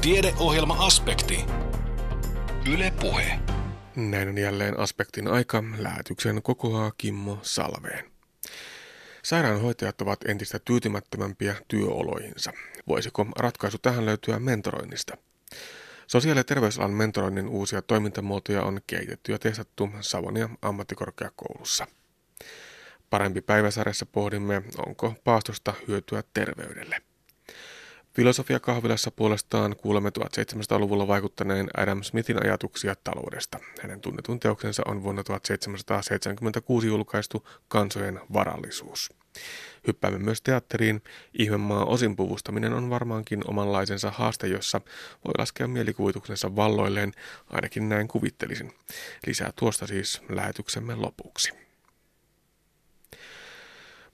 Tiedeohjelma-aspekti. Yle Puhe. Näin on jälleen aspektin aika. Lähetyksen kokoaa Kimmo Salveen. Sairaanhoitajat ovat entistä tyytymättömämpiä työoloihinsa. Voisiko ratkaisu tähän löytyä mentoroinnista? Sosiaali- ja terveysalan mentoroinnin uusia toimintamuotoja on kehitetty ja testattu Savonia ammattikorkeakoulussa. Parempi päiväsarjassa pohdimme, onko paastosta hyötyä terveydelle. Filosofia kahvilassa puolestaan kuulemme 1700-luvulla vaikuttaneen Adam Smithin ajatuksia taloudesta. Hänen tunnetun teoksensa on vuonna 1776 julkaistu Kansojen varallisuus. Hyppäämme myös teatteriin. Ihmemaa osinpuvustaminen on varmaankin omanlaisensa haaste, jossa voi laskea mielikuvituksensa valloilleen, ainakin näin kuvittelisin. Lisää tuosta siis lähetyksemme lopuksi.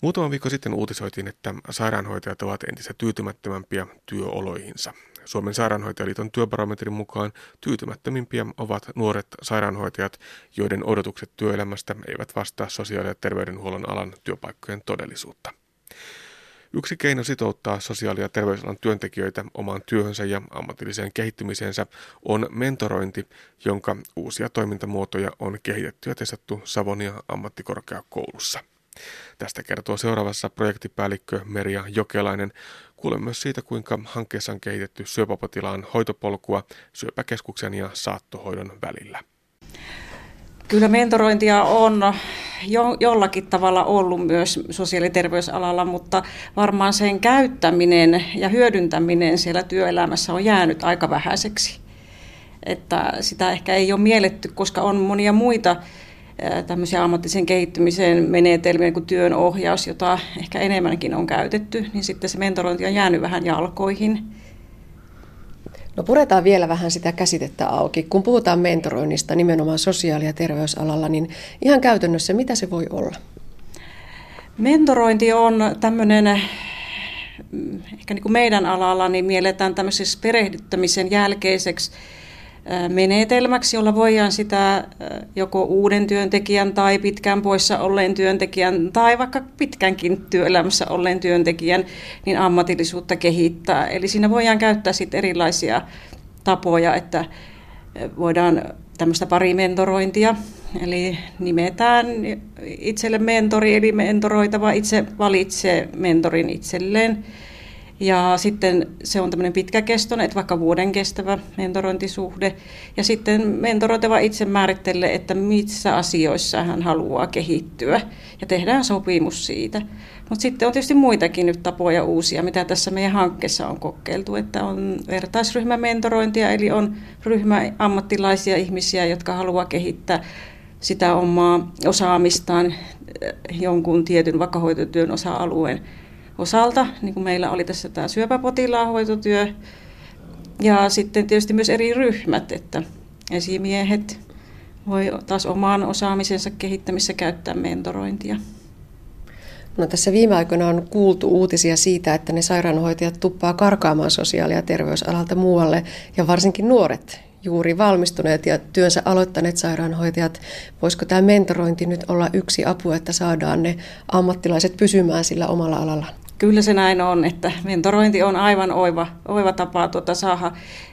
Muutama viikko sitten uutisoitiin, että sairaanhoitajat ovat entistä tyytymättömämpiä työoloihinsa. Suomen sairaanhoitajaliiton työbarometrin mukaan tyytymättömimpiä ovat nuoret sairaanhoitajat, joiden odotukset työelämästä eivät vastaa sosiaali- ja terveydenhuollon alan työpaikkojen todellisuutta. Yksi keino sitouttaa sosiaali- ja terveysalan työntekijöitä omaan työhönsä ja ammatilliseen kehittymiseensä on mentorointi, jonka uusia toimintamuotoja on kehitetty ja testattu Savonia ammattikorkeakoulussa. Tästä kertoo seuraavassa projektipäällikkö Merja Jokelainen. Kuulemme myös siitä, kuinka hankkeessa on kehitetty syöpäpotilaan hoitopolkua syöpäkeskuksen ja saattohoidon välillä. Kyllä mentorointia on jo, jollakin tavalla ollut myös sosiaali- ja terveysalalla, mutta varmaan sen käyttäminen ja hyödyntäminen siellä työelämässä on jäänyt aika vähäiseksi. Että sitä ehkä ei ole mielletty, koska on monia muita tämmöisiä ammatillisen kehittymisen menetelmiä kuin työn ohjaus, jota ehkä enemmänkin on käytetty, niin sitten se mentorointi on jäänyt vähän jalkoihin. No puretaan vielä vähän sitä käsitettä auki. Kun puhutaan mentoroinnista nimenomaan sosiaali- ja terveysalalla, niin ihan käytännössä mitä se voi olla? Mentorointi on tämmöinen, ehkä niin kuin meidän alalla, niin mielletään tämmöisessä perehdyttämisen jälkeiseksi menetelmäksi, jolla voidaan sitä joko uuden työntekijän tai pitkään poissa olleen työntekijän tai vaikka pitkänkin työelämässä olleen työntekijän niin ammatillisuutta kehittää. Eli siinä voidaan käyttää sitten erilaisia tapoja, että voidaan tämmöistä parimentorointia, eli nimetään itselle mentori, eli mentoroitava itse valitsee mentorin itselleen ja sitten se on tämmöinen pitkäkestoinen, että vaikka vuoden kestävä mentorointisuhde. Ja sitten mentoroitava itse määrittelee, että missä asioissa hän haluaa kehittyä. Ja tehdään sopimus siitä. Mutta sitten on tietysti muitakin nyt tapoja uusia, mitä tässä meidän hankkeessa on kokeiltu. Että on vertaisryhmämentorointia, eli on ryhmä ammattilaisia ihmisiä, jotka haluaa kehittää sitä omaa osaamistaan jonkun tietyn vaikka hoitotyön osa-alueen osalta, niin kuin meillä oli tässä tämä syöpäpotilaan hoitotyö, ja sitten tietysti myös eri ryhmät, että esimiehet voi taas oman osaamisensa kehittämissä käyttää mentorointia. No, tässä viime aikoina on kuultu uutisia siitä, että ne sairaanhoitajat tuppaa karkaamaan sosiaali- ja terveysalalta muualle, ja varsinkin nuoret, juuri valmistuneet ja työnsä aloittaneet sairaanhoitajat. Voisiko tämä mentorointi nyt olla yksi apu, että saadaan ne ammattilaiset pysymään sillä omalla alalla? Kyllä se näin on, että mentorointi on aivan oiva, oiva tapa tuota saada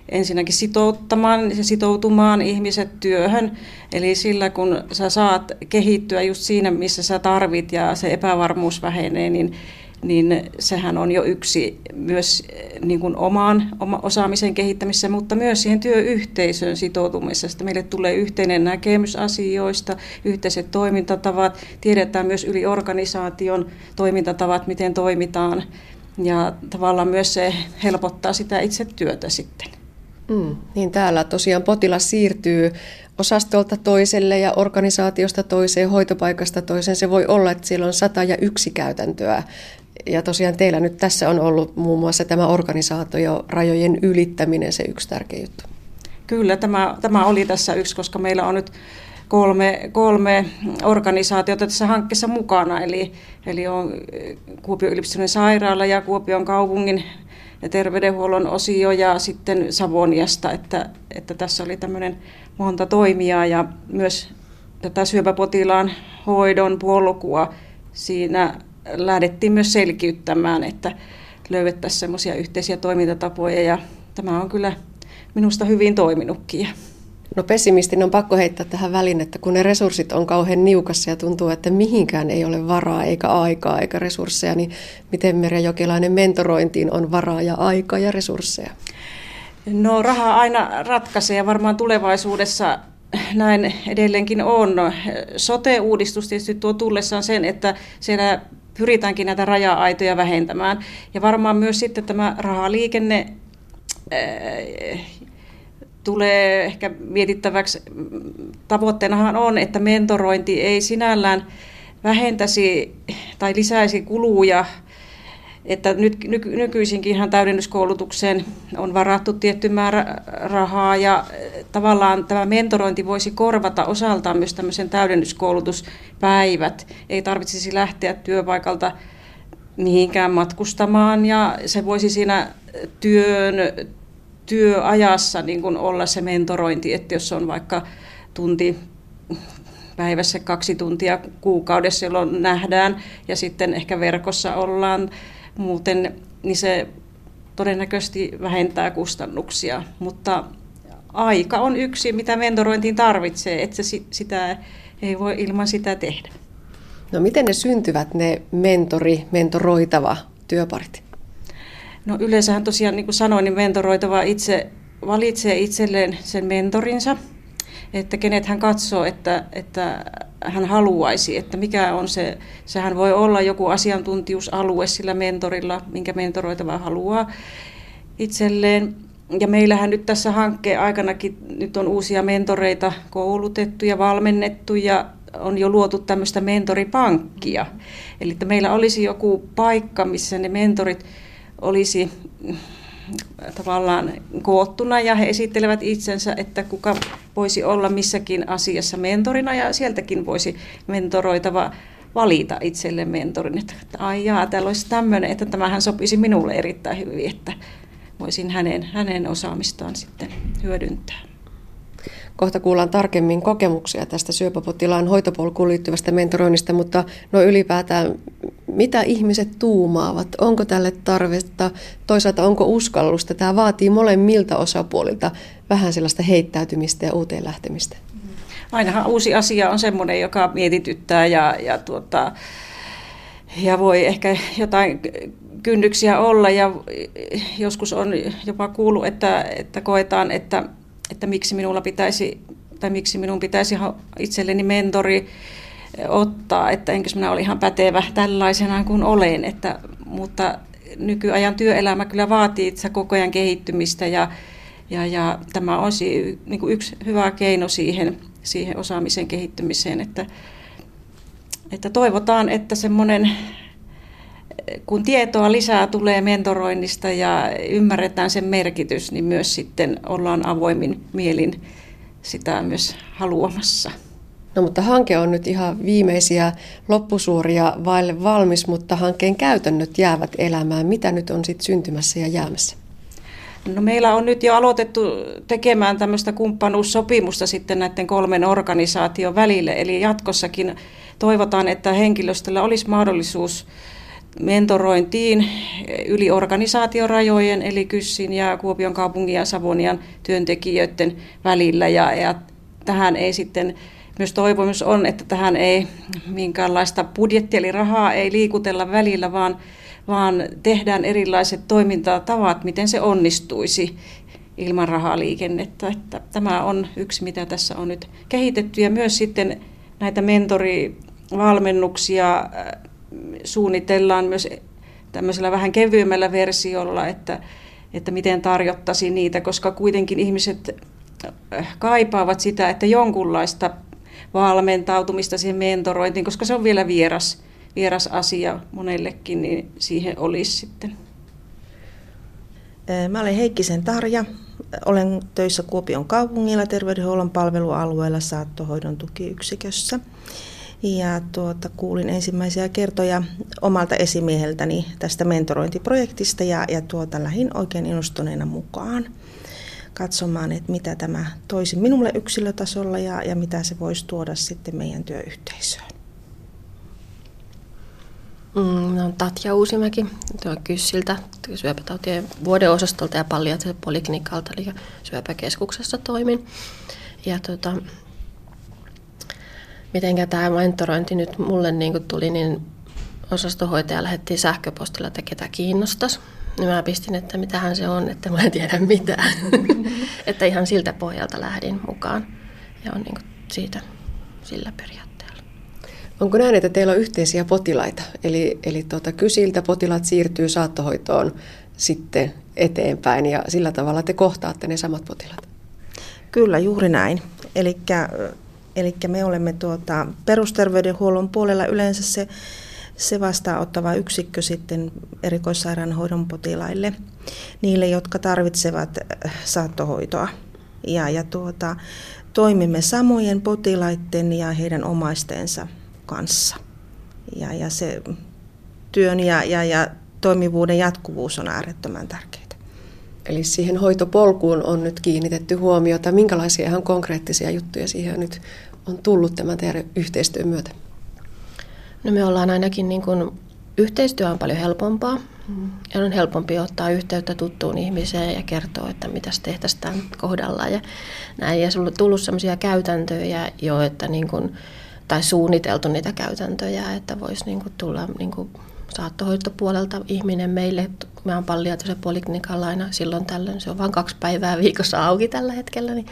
ensinnäkin sitouttamaan ja sitoutumaan ihmiset työhön. Eli sillä kun sä saat kehittyä just siinä, missä sä tarvit ja se epävarmuus vähenee, niin niin sehän on jo yksi myös eh, niin kuin omaan oma osaamisen kehittämisessä, mutta myös siihen työyhteisön sitoutumisesta. Meille tulee yhteinen näkemys asioista, yhteiset toimintatavat, tiedetään myös yli organisaation toimintatavat, miten toimitaan, ja tavallaan myös se helpottaa sitä itse työtä sitten. Mm, niin täällä tosiaan potilas siirtyy osastolta toiselle ja organisaatiosta toiseen, hoitopaikasta toiseen. Se voi olla, että siellä on sata ja yksi käytäntöä ja tosiaan teillä nyt tässä on ollut muun muassa tämä organisaatio rajojen ylittäminen se yksi tärkeä juttu. Kyllä, tämä, tämä oli tässä yksi, koska meillä on nyt kolme, kolme organisaatiota tässä hankkeessa mukana, eli, eli on Kuopion yliopistollinen sairaala ja Kuopion kaupungin ja terveydenhuollon osio ja sitten Savoniasta, että, että tässä oli tämmöinen monta toimijaa ja myös tätä syöpäpotilaan hoidon polkua siinä lähdettiin myös selkiyttämään, että löydettäisiin semmoisia yhteisiä toimintatapoja ja tämä on kyllä minusta hyvin toiminutkin. No pessimistin on pakko heittää tähän väliin, että kun ne resurssit on kauhean niukassa ja tuntuu, että mihinkään ei ole varaa eikä aikaa eikä resursseja, niin miten Merja Jokilainen mentorointiin on varaa ja aikaa ja resursseja? No raha aina ratkaisee ja varmaan tulevaisuudessa näin edelleenkin on. Sote-uudistus tietysti tuo tullessaan sen, että siellä pyritäänkin näitä raja-aitoja vähentämään. Ja varmaan myös sitten tämä rahaliikenne tulee ehkä mietittäväksi. Tavoitteenahan on, että mentorointi ei sinällään vähentäisi tai lisäisi kuluja että nyt, ny, nykyisinkin ihan täydennyskoulutukseen on varattu tietty määrä rahaa ja eh, tavallaan tämä mentorointi voisi korvata osaltaan myös tämmöisen täydennyskoulutuspäivät. Ei tarvitsisi lähteä työpaikalta mihinkään matkustamaan ja se voisi siinä työn, työajassa niin kuin olla se mentorointi, että jos on vaikka tunti päivässä kaksi tuntia kuukaudessa, jolloin nähdään ja sitten ehkä verkossa ollaan muuten, niin se todennäköisesti vähentää kustannuksia, mutta aika on yksi, mitä mentorointiin tarvitsee, että se, sitä ei voi ilman sitä tehdä. No miten ne syntyvät, ne mentori, mentoroitava työparit? No yleensähän tosiaan, niin kuin sanoin, niin mentoroitava itse valitsee itselleen sen mentorinsa, että kenet hän katsoo, että, että hän haluaisi, että mikä on se, sehän voi olla joku asiantuntijuusalue sillä mentorilla, minkä mentoroitava haluaa itselleen. Ja meillähän nyt tässä hankkeen aikanakin nyt on uusia mentoreita koulutettu ja valmennettu ja on jo luotu tämmöistä mentoripankkia. Eli että meillä olisi joku paikka, missä ne mentorit olisi tavallaan koottuna ja he esittelevät itsensä, että kuka voisi olla missäkin asiassa mentorina ja sieltäkin voisi mentoroitava valita itselle mentorin, että ai jaa, täällä olisi tämmöinen, että tämähän sopisi minulle erittäin hyvin, että voisin hänen, hänen osaamistaan sitten hyödyntää. Kohta kuullaan tarkemmin kokemuksia tästä syöpäpotilaan hoitopolkuun liittyvästä mentoroinnista, mutta no ylipäätään, mitä ihmiset tuumaavat? Onko tälle tarvetta? Toisaalta onko uskallusta? Tämä vaatii molemmilta osapuolilta vähän sellaista heittäytymistä ja uuteen lähtemistä. Ainahan uusi asia on semmoinen, joka mietityttää ja, ja, tuota, ja voi ehkä jotain kynnyksiä olla ja joskus on jopa kuullut, että, että koetaan, että että miksi minulla pitäisi tai miksi minun pitäisi itselleni mentori ottaa, että enkö minä ole ihan pätevä tällaisena kuin olen, että, mutta nykyajan työelämä kyllä vaatii itse koko ajan kehittymistä ja, ja, ja tämä on si, niin kuin yksi hyvä keino siihen, siihen osaamisen kehittymiseen, että, että toivotaan, että semmoinen kun tietoa lisää tulee mentoroinnista ja ymmärretään sen merkitys, niin myös sitten ollaan avoimin mielin sitä myös haluamassa. No mutta hanke on nyt ihan viimeisiä loppusuoria vaille valmis, mutta hankkeen käytännöt jäävät elämään. Mitä nyt on sitten syntymässä ja jäämässä? No meillä on nyt jo aloitettu tekemään tämmöistä kumppanuussopimusta sitten näiden kolmen organisaation välille. Eli jatkossakin toivotaan, että henkilöstöllä olisi mahdollisuus mentorointiin yli organisaatiorajojen, eli Kyssin ja Kuopion kaupungin ja Savonian työntekijöiden välillä. Ja, ja tähän ei sitten, myös toivomus on, että tähän ei minkäänlaista budjettia, eli rahaa ei liikutella välillä, vaan, vaan tehdään erilaiset toimintatavat, miten se onnistuisi ilman rahaliikennettä. Että tämä on yksi, mitä tässä on nyt kehitetty. Ja myös sitten näitä mentorivalmennuksia suunnitellaan myös tämmöisellä vähän kevyemmällä versiolla, että, että miten tarjottaisiin niitä, koska kuitenkin ihmiset äh, kaipaavat sitä, että jonkunlaista valmentautumista siihen mentorointiin, koska se on vielä vieras, vieras asia monellekin, niin siihen olisi sitten. Mä olen Heikkisen Tarja. Olen töissä Kuopion kaupungilla terveydenhuollon palvelualueella saattohoidon tukiyksikössä. Ja tuota, kuulin ensimmäisiä kertoja omalta esimieheltäni tästä mentorointiprojektista ja, ja tuota, lähdin oikein innostuneena mukaan katsomaan, että mitä tämä toisi minulle yksilötasolla ja, ja mitä se voisi tuoda sitten meidän työyhteisöön. Mm, on Tatja Uusimäki, tuo Kyssiltä, syöpätautien vuodeosastolta ja palliatiivisen poliklinikalta, eli syöpäkeskuksessa toimin. Ja tota, mitenkä tämä mentorointi nyt mulle niin tuli, niin osastohoitaja lähetti sähköpostilla, että ketä kiinnostaisi. Niin mä pistin, että mitähän se on, että mä en tiedä mitään. että ihan siltä pohjalta lähdin mukaan. Ja on niin siitä sillä periaatteella. Onko näin, että teillä on yhteisiä potilaita? Eli, eli tuota, kysiltä potilaat siirtyy saattohoitoon sitten eteenpäin ja sillä tavalla te kohtaatte ne samat potilaat? Kyllä, juuri näin. Eli me olemme tuota, perusterveydenhuollon puolella yleensä se se vastaanottava yksikkö sitten erikoissairaanhoidon potilaille, niille, jotka tarvitsevat äh, saattohoitoa. Ja, ja tuota, toimimme samojen potilaiden ja heidän omaistensa kanssa. Ja, ja se työn ja, ja, ja toimivuuden jatkuvuus on äärettömän tärkeää. Eli siihen hoitopolkuun on nyt kiinnitetty huomiota. Minkälaisia ihan konkreettisia juttuja siihen nyt on tullut tämän teidän yhteistyön myötä? No me ollaan ainakin niin kuin, yhteistyö on paljon helpompaa. Ja on helpompi ottaa yhteyttä tuttuun ihmiseen ja kertoa, että mitä tehtäisiin tämän kohdalla. Ja, näin. ja sulla on tullut sellaisia käytäntöjä jo, että niin kuin, tai suunniteltu niitä käytäntöjä, että voisi niin kuin, tulla niin kuin, saattohoitopuolelta ihminen meille. Mä oon palliatiivisen poliklinikalla aina silloin tällöin. Se on vain kaksi päivää viikossa auki tällä hetkellä. Niin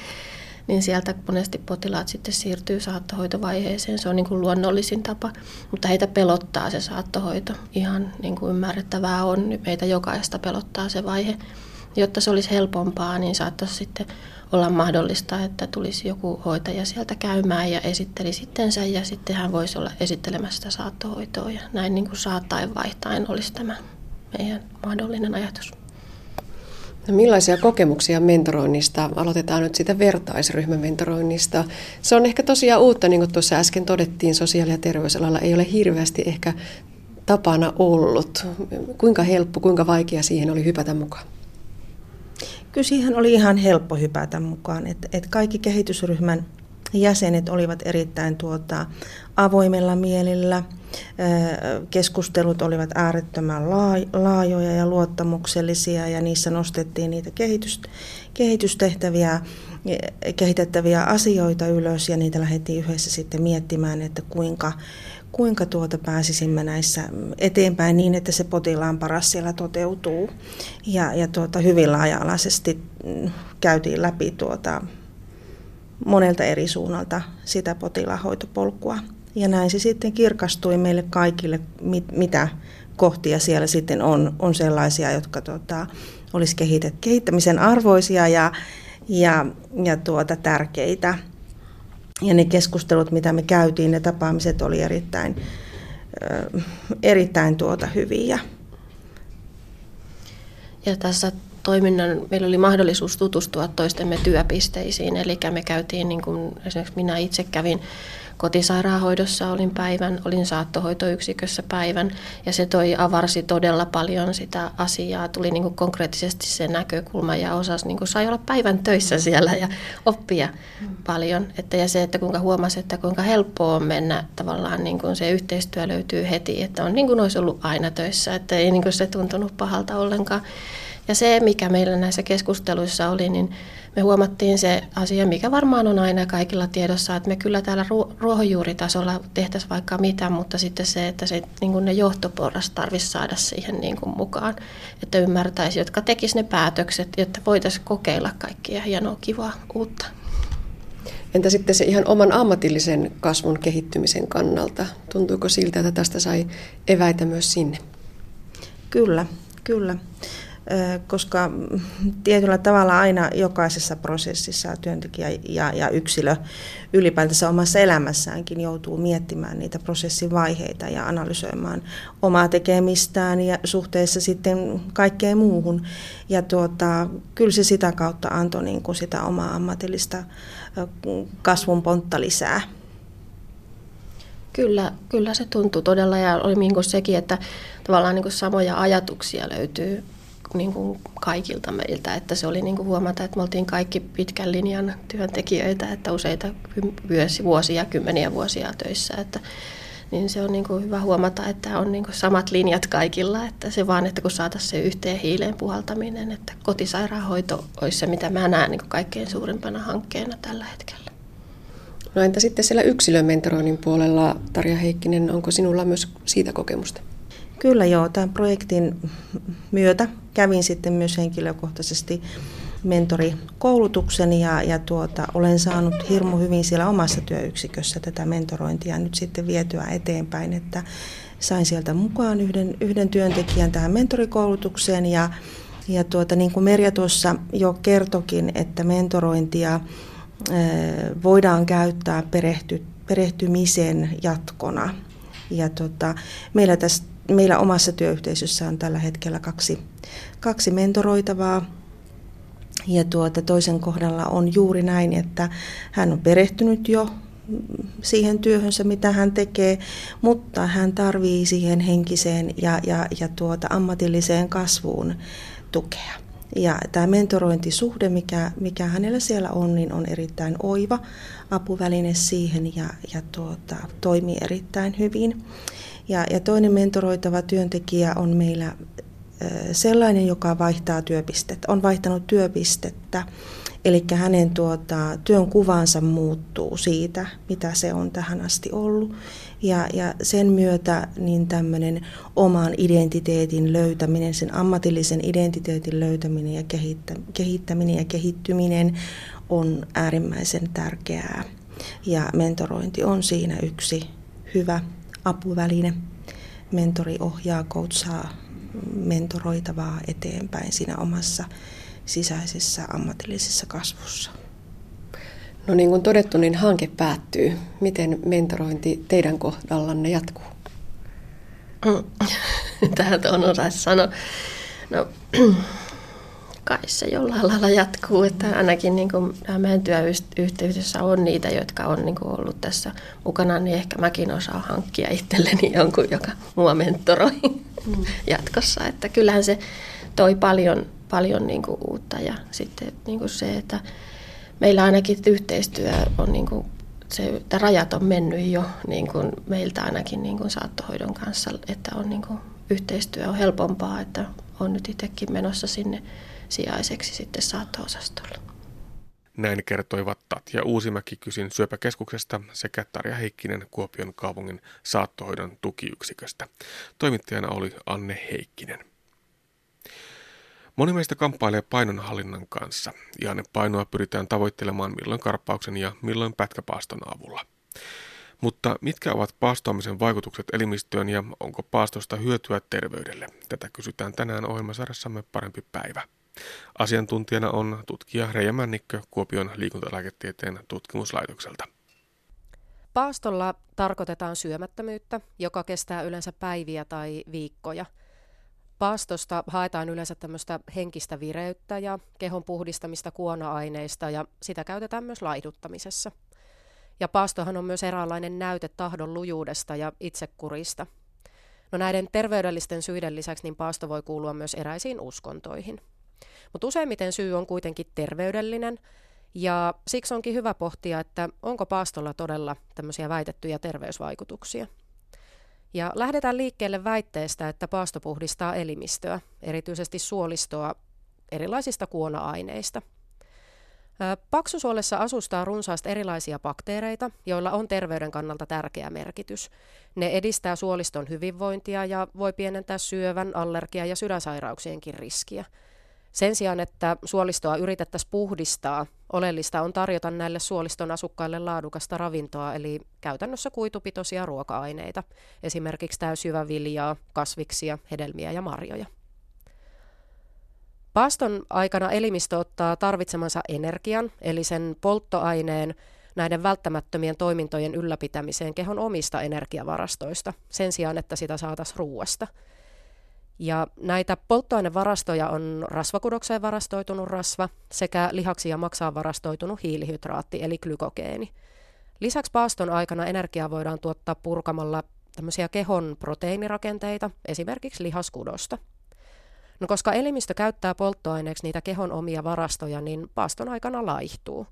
niin sieltä monesti potilaat sitten siirtyy saattohoitovaiheeseen. Se on niin kuin luonnollisin tapa, mutta heitä pelottaa se saattohoito. Ihan niin kuin ymmärrettävää on, meitä jokaista pelottaa se vaihe. Jotta se olisi helpompaa, niin saattaisi sitten olla mahdollista, että tulisi joku hoitaja sieltä käymään ja esitteli sitten sen ja sitten hän voisi olla esittelemässä sitä saattohoitoa ja näin niin kuin saattaen vaihtaen olisi tämä meidän mahdollinen ajatus. No millaisia kokemuksia mentoroinnista? Aloitetaan nyt sitä vertaisryhmämentoroinnista. Se on ehkä tosiaan uutta, niin kuin tuossa äsken todettiin, sosiaali- ja terveysalalla ei ole hirveästi ehkä tapana ollut. Kuinka helppo, kuinka vaikea siihen oli hypätä mukaan? Kyllä siihen oli ihan helppo hypätä mukaan. että et kaikki kehitysryhmän jäsenet olivat erittäin tuota, avoimella mielellä. Keskustelut olivat äärettömän laajoja ja luottamuksellisia ja niissä nostettiin niitä kehitystehtäviä, kehitettäviä asioita ylös ja niitä lähdettiin yhdessä sitten miettimään, että kuinka, kuinka tuota pääsisimme näissä eteenpäin niin, että se potilaan paras siellä toteutuu. Ja, ja tuota, hyvin laaja-alaisesti mm, käytiin läpi tuota, monelta eri suunnalta sitä potilaanhoitopolkua. Ja näin se sitten kirkastui meille kaikille, mit, mitä kohtia siellä sitten on, on sellaisia, jotka tota, olisi kehitet, kehittämisen arvoisia ja, ja, ja tuota, tärkeitä. Ja ne keskustelut, mitä me käytiin, ne tapaamiset oli erittäin, erittäin tuota, hyviä. Ja tässä toiminnan, meillä oli mahdollisuus tutustua toistemme työpisteisiin, eli me käytiin, niin kuin esimerkiksi minä itse kävin kotisairaanhoidossa olin päivän, olin saattohoitoyksikössä päivän ja se toi avarsi todella paljon sitä asiaa. Tuli niin kuin konkreettisesti se näkökulma ja osas niin kuin sai olla päivän töissä siellä ja oppia mm. paljon. Että, ja se, että kuinka huomasi, että kuinka helppoa on mennä tavallaan niin kuin se yhteistyö löytyy heti, että on niin kuin olisi ollut aina töissä, että ei niin kuin se tuntunut pahalta ollenkaan. Ja se, mikä meillä näissä keskusteluissa oli, niin me huomattiin se asia, mikä varmaan on aina kaikilla tiedossa, että me kyllä täällä ruohonjuuritasolla tehtäisiin vaikka mitä, mutta sitten se, että se, niin kuin ne johtoporras tarvitsisi saada siihen niin kuin mukaan, että ymmärtäisi, jotka tekisivät ne päätökset, jotta voitaisiin kokeilla kaikkia hienoa, kivaa, uutta. Entä sitten se ihan oman ammatillisen kasvun kehittymisen kannalta? Tuntuuko siltä, että tästä sai eväitä myös sinne? Kyllä, kyllä koska tietyllä tavalla aina jokaisessa prosessissa työntekijä ja, ja yksilö ylipäätänsä omassa elämässäänkin joutuu miettimään niitä prosessin vaiheita ja analysoimaan omaa tekemistään ja suhteessa sitten kaikkeen muuhun. Ja tuota, kyllä se sitä kautta antoi niin kuin sitä omaa ammatillista kasvun pontta lisää. Kyllä, kyllä se tuntui todella ja oli niin sekin, että tavallaan niin samoja ajatuksia löytyy niin kuin kaikilta meiltä, että se oli niin kuin huomata, että me oltiin kaikki pitkän linjan työntekijöitä, että useita vuosia, kymmeniä vuosia töissä, että niin se on niin kuin hyvä huomata, että on niin kuin samat linjat kaikilla, että se vaan, että kun saataisiin se yhteen hiileen puhaltaminen, että kotisairaanhoito olisi se, mitä mä näen niin kuin kaikkein suurimpana hankkeena tällä hetkellä. No entä sitten siellä yksilömentoroinnin puolella, Tarja Heikkinen, onko sinulla myös siitä kokemusta? Kyllä joo, tämän projektin myötä kävin sitten myös henkilökohtaisesti mentorikoulutuksen ja, ja tuota, olen saanut hirmu hyvin siellä omassa työyksikössä tätä mentorointia nyt sitten vietyä eteenpäin, että sain sieltä mukaan yhden, yhden työntekijän tähän mentorikoulutukseen ja, ja tuota, niin kuin Merja tuossa jo kertokin, että mentorointia voidaan käyttää perehty, perehtymisen jatkona. Ja tota, meillä, tässä, meillä omassa työyhteisössä on tällä hetkellä kaksi, kaksi mentoroitavaa. Ja tuota, toisen kohdalla on juuri näin, että hän on perehtynyt jo siihen työhönsä, mitä hän tekee, mutta hän tarvii siihen henkiseen ja, ja, ja tuota ammatilliseen kasvuun tukea. Ja tämä mentorointisuhde, mikä, mikä hänellä siellä on, niin on erittäin oiva apuväline siihen ja, ja tuota, toimii erittäin hyvin. Ja, ja toinen mentoroitava työntekijä on meillä sellainen, joka vaihtaa työpistettä, on vaihtanut työpistettä. Eli hänen tuota, työn kuvansa muuttuu siitä, mitä se on tähän asti ollut. Ja, ja sen myötä niin tämmöinen oman identiteetin löytäminen, sen ammatillisen identiteetin löytäminen ja kehittäminen ja kehittyminen on äärimmäisen tärkeää. Ja mentorointi on siinä yksi hyvä apuväline. Mentori ohjaa, coachaa mentoroitavaa eteenpäin siinä omassa sisäisessä ammatillisessa kasvussa. No niin kuin todettu, niin hanke päättyy. Miten mentorointi teidän kohdallanne jatkuu? Tähän on osaisi sanoa. No, kai se jollain lailla jatkuu, että ainakin niin kuin meidän työyhteisössä on niitä, jotka on niin kuin ollut tässä mukana, niin ehkä mäkin osaan hankkia itselleni jonkun, joka mua mentoroi mm. jatkossa. Että kyllähän se toi paljon, paljon niin kuin uutta ja sitten niin kuin se, että meillä ainakin yhteistyö on niin kuin se, että rajat on mennyt jo niin kuin meiltä ainakin niin kuin saattohoidon kanssa, että on niin kuin, yhteistyö on helpompaa, että on nyt itsekin menossa sinne sijaiseksi sitten saatto-osastolle. Näin kertoivat Tatja Uusimäki kysyn syöpäkeskuksesta sekä Tarja Heikkinen Kuopion kaupungin saattohoidon tukiyksiköstä. Toimittajana oli Anne Heikkinen. Moni meistä kamppailee painonhallinnan kanssa. Ihan painoa pyritään tavoittelemaan milloin karppauksen ja milloin pätkäpaaston avulla. Mutta mitkä ovat paastoamisen vaikutukset elimistöön ja onko paastosta hyötyä terveydelle? Tätä kysytään tänään ohjelmasarjassamme Parempi päivä. Asiantuntijana on tutkija Reija Männikkö Kuopion liikuntalääketieteen tutkimuslaitokselta. Paastolla tarkoitetaan syömättömyyttä, joka kestää yleensä päiviä tai viikkoja. Paastosta haetaan yleensä tämmöistä henkistä vireyttä ja kehon puhdistamista kuona-aineista ja sitä käytetään myös laihduttamisessa. Ja paastohan on myös eräänlainen näyte tahdon lujuudesta ja itsekurista. No näiden terveydellisten syiden lisäksi niin paasto voi kuulua myös eräisiin uskontoihin. Mutta useimmiten syy on kuitenkin terveydellinen, ja siksi onkin hyvä pohtia, että onko paastolla todella tämmöisiä väitettyjä terveysvaikutuksia. Ja lähdetään liikkeelle väitteestä, että paasto puhdistaa elimistöä, erityisesti suolistoa erilaisista kuona-aineista. Paksusuolessa asustaa runsaasti erilaisia bakteereita, joilla on terveyden kannalta tärkeä merkitys. Ne edistää suoliston hyvinvointia ja voi pienentää syövän, allergia- ja sydänsairauksienkin riskiä – sen sijaan, että suolistoa yritettäisiin puhdistaa, oleellista on tarjota näille suoliston asukkaille laadukasta ravintoa, eli käytännössä kuitupitoisia ruoka-aineita, esimerkiksi täysjyväviljaa, kasviksia, hedelmiä ja marjoja. Paaston aikana elimistö ottaa tarvitsemansa energian, eli sen polttoaineen, näiden välttämättömien toimintojen ylläpitämiseen kehon omista energiavarastoista, sen sijaan, että sitä saataisiin ruuasta – ja näitä polttoainevarastoja on rasvakudokseen varastoitunut rasva sekä lihaksi ja maksaan varastoitunut hiilihydraatti eli glykogeeni. Lisäksi paaston aikana energiaa voidaan tuottaa purkamalla tämmöisiä kehon proteiinirakenteita, esimerkiksi lihaskudosta. No koska elimistö käyttää polttoaineeksi niitä kehon omia varastoja, niin paaston aikana laihtuu.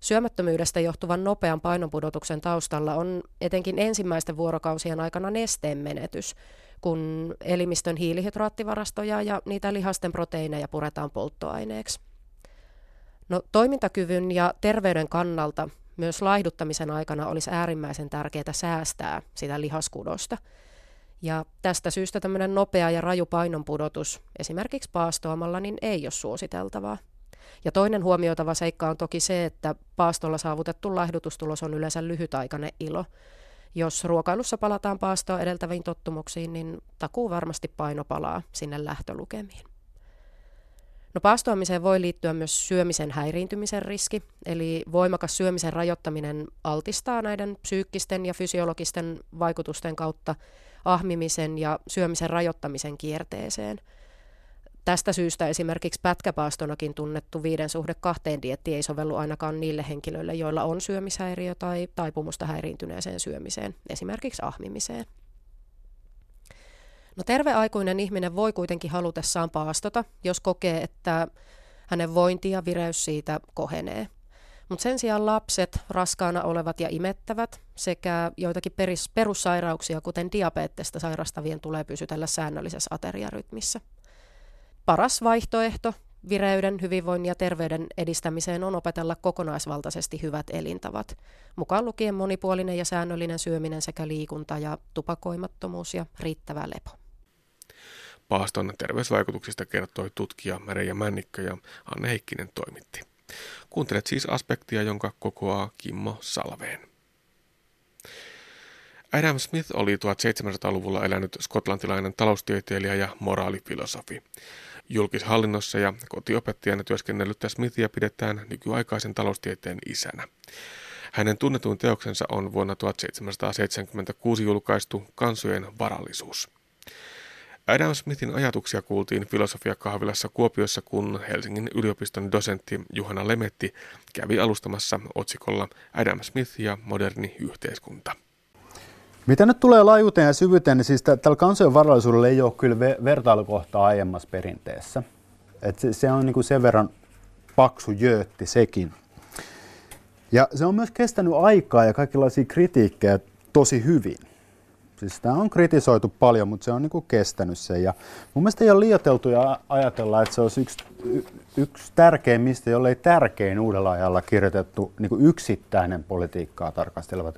Syömättömyydestä johtuvan nopean painonpudotuksen taustalla on etenkin ensimmäisten vuorokausien aikana nesteen menetys, kun elimistön hiilihydraattivarastoja ja niitä lihasten proteiineja puretaan polttoaineeksi. No, toimintakyvyn ja terveyden kannalta myös laihduttamisen aikana olisi äärimmäisen tärkeää säästää sitä lihaskudosta. Ja tästä syystä tämmöinen nopea ja raju painonpudotus esimerkiksi paastoamalla niin ei ole suositeltavaa. Ja toinen huomioitava seikka on toki se, että paastolla saavutettu laihdutustulos on yleensä lyhytaikainen ilo. Jos ruokailussa palataan paastoa edeltäviin tottumuksiin, niin takuu varmasti paino palaa sinne lähtölukemiin. No paastoamiseen voi liittyä myös syömisen häiriintymisen riski, eli voimakas syömisen rajoittaminen altistaa näiden psyykkisten ja fysiologisten vaikutusten kautta ahmimisen ja syömisen rajoittamisen kierteeseen. Tästä syystä esimerkiksi pätkäpaastonakin tunnettu viiden suhde kahteen dietti ei sovellu ainakaan niille henkilöille, joilla on syömishäiriö tai taipumusta häiriintyneeseen syömiseen, esimerkiksi ahmimiseen. No terve aikuinen ihminen voi kuitenkin halutessaan paastota, jos kokee, että hänen vointi ja vireys siitä kohenee. Mutta sen sijaan lapset, raskaana olevat ja imettävät sekä joitakin perussairauksia, kuten diabeettista sairastavien, tulee pysytellä säännöllisessä ateriarytmissä. Paras vaihtoehto vireyden, hyvinvoinnin ja terveyden edistämiseen on opetella kokonaisvaltaisesti hyvät elintavat, mukaan lukien monipuolinen ja säännöllinen syöminen sekä liikunta ja tupakoimattomuus ja riittävä lepo. Paaston terveysvaikutuksista kertoi tutkija Reija Männikkö ja Anne Heikkinen toimitti. Kuuntelet siis aspektia, jonka kokoaa Kimmo Salveen. Adam Smith oli 1700-luvulla elänyt skotlantilainen taloustieteilijä ja moraalifilosofi. Julkishallinnossa ja kotiopettajana työskennellyttä Smithia pidetään nykyaikaisen taloustieteen isänä. Hänen tunnetuin teoksensa on vuonna 1776 julkaistu Kansojen varallisuus. Adam Smithin ajatuksia kuultiin filosofiakahvilassa Kuopiossa, kun Helsingin yliopiston dosentti Juhana Lemetti kävi alustamassa otsikolla Adam Smith ja moderni yhteiskunta. Mitä nyt tulee laajuuteen ja syvyyteen, niin siis tällä kansojen varallisuudella ei ole kyllä vertailukohtaa aiemmassa perinteessä. Et se, se on niin kuin sen verran paksu jöötti sekin. Ja se on myös kestänyt aikaa ja kaikenlaisia kritiikkejä tosi hyvin. Siis sitä on kritisoitu paljon, mutta se on niin kuin kestänyt sen. Ja mun mielestä ei ole liioteltu ja ajatella, että se olisi yksi, yksi tärkeimmistä, jollei tärkein uudella ajalla kirjoitettu niin yksittäinen politiikkaa tarkasteleva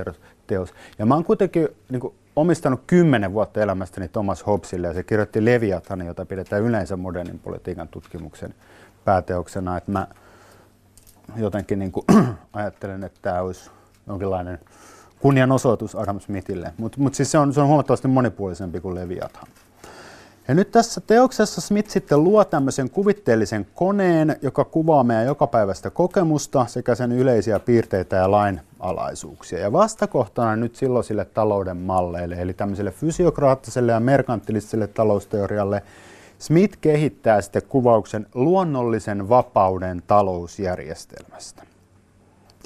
teos. Ja mä oon kuitenkin niin kuin omistanut kymmenen vuotta elämästäni Thomas Hobbesille ja se kirjoitti Leviathan, jota pidetään yleensä modernin politiikan tutkimuksen pääteoksena. Että mä jotenkin niin kuin ajattelen, että tämä olisi jonkinlainen kunnianosoitus Adam Smithille. Mutta mut siis se on, se on huomattavasti monipuolisempi kuin Leviathan. Ja nyt tässä teoksessa Smith sitten luo tämmöisen kuvitteellisen koneen, joka kuvaa meidän jokapäiväistä kokemusta sekä sen yleisiä piirteitä ja lainalaisuuksia. Ja vastakohtana nyt silloisille talouden malleille, eli tämmöiselle fysiokraattiselle ja merkantilistiselle talousteorialle, Smith kehittää sitten kuvauksen luonnollisen vapauden talousjärjestelmästä.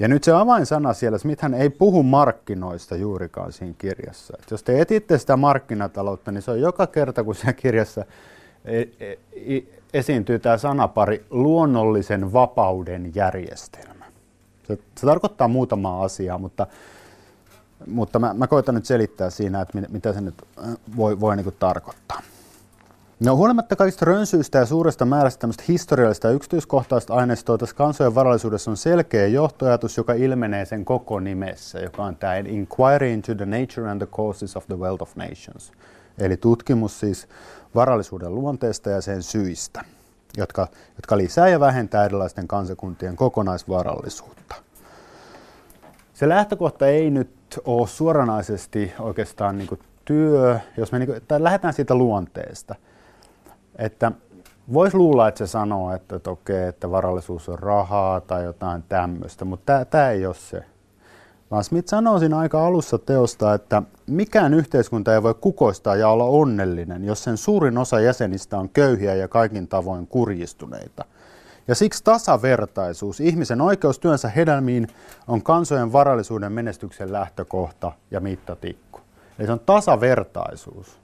Ja nyt se avainsana siellä, Smithhän ei puhu markkinoista juurikaan siinä kirjassa. Et jos te etitte sitä markkinataloutta, niin se on joka kerta, kun siellä kirjassa e- e- esiintyy tämä sanapari luonnollisen vapauden järjestelmä. Se, se tarkoittaa muutamaa asiaa, mutta, mutta mä, mä koitan nyt selittää siinä, että mitä se nyt äh, voi, voi niin tarkoittaa. No huolimatta kaikista rönsyistä ja suuresta määrästä tämmöistä historiallista ja yksityiskohtaista aineistoa tässä kansojen varallisuudessa on selkeä johtoajatus, joka ilmenee sen koko nimessä, joka on tämä Inquiry into the Nature and the Causes of the Wealth of Nations. Eli tutkimus siis varallisuuden luonteesta ja sen syistä, jotka, jotka lisää ja vähentää erilaisten kansakuntien kokonaisvarallisuutta. Se lähtökohta ei nyt ole suoranaisesti oikeastaan niin työ, jos me niin kuin, lähdetään siitä luonteesta – että voisi luulla, että se sanoo, että, että okei, että varallisuus on rahaa tai jotain tämmöistä, mutta tämä ei ole se. Vaan Smith sanoo siinä aika alussa teosta, että mikään yhteiskunta ei voi kukoistaa ja olla onnellinen, jos sen suurin osa jäsenistä on köyhiä ja kaikin tavoin kurjistuneita. Ja siksi tasavertaisuus, ihmisen oikeus työnsä hedelmiin, on kansojen varallisuuden menestyksen lähtökohta ja mittatikku. Eli se on tasavertaisuus.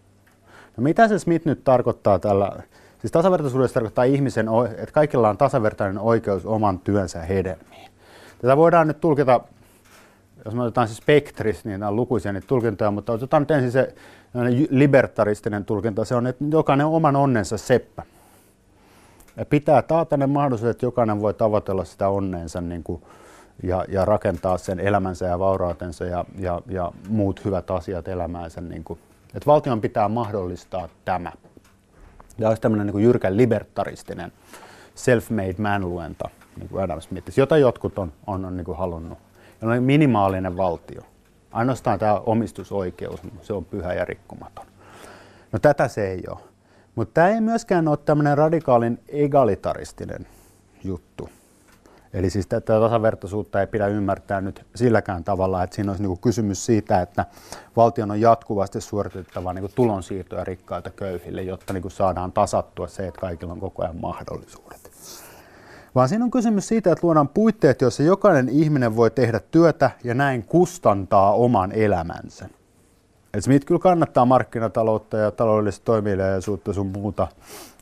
No mitä se Smith nyt tarkoittaa tällä? Siis tasavertaisuudessa tarkoittaa ihmisen, että kaikilla on tasavertainen oikeus oman työnsä hedelmiin. Tätä voidaan nyt tulkita, jos me otetaan se spektris, niin nämä on lukuisia niitä tulkintoja, mutta otetaan nyt ensin se libertaristinen tulkinta, se on, että jokainen on oman onnensa seppä. Ja pitää taata ne mahdollisuudet, että jokainen voi tavoitella sitä onneensa niin kuin, ja, ja rakentaa sen elämänsä ja vaurautensa ja, ja, ja muut hyvät asiat elämäänsä. Niin kuin. Että valtion pitää mahdollistaa tämä. Ja olisi tämmöinen niin jyrkän libertaristinen self-made man-luenta, niin kuin Adam Smith, jota jotkut on, on, on niin kuin halunnut. Ja on minimaalinen valtio. Ainoastaan tämä omistusoikeus, se on pyhä ja rikkumaton. No tätä se ei ole. Mutta tämä ei myöskään ole tämmöinen radikaalin egalitaristinen juttu. Eli siis tätä tasavertaisuutta ei pidä ymmärtää nyt silläkään tavalla, että siinä olisi niinku kysymys siitä, että valtion on jatkuvasti suoritettava niinku tulonsiirtoja rikkailta köyhille, jotta niinku saadaan tasattua se, että kaikilla on koko ajan mahdollisuudet. Vaan siinä on kysymys siitä, että luodaan puitteet, joissa jokainen ihminen voi tehdä työtä ja näin kustantaa oman elämänsä. Et Smith kyllä kannattaa markkinataloutta ja taloudellista toimeliaisuutta sun muuta,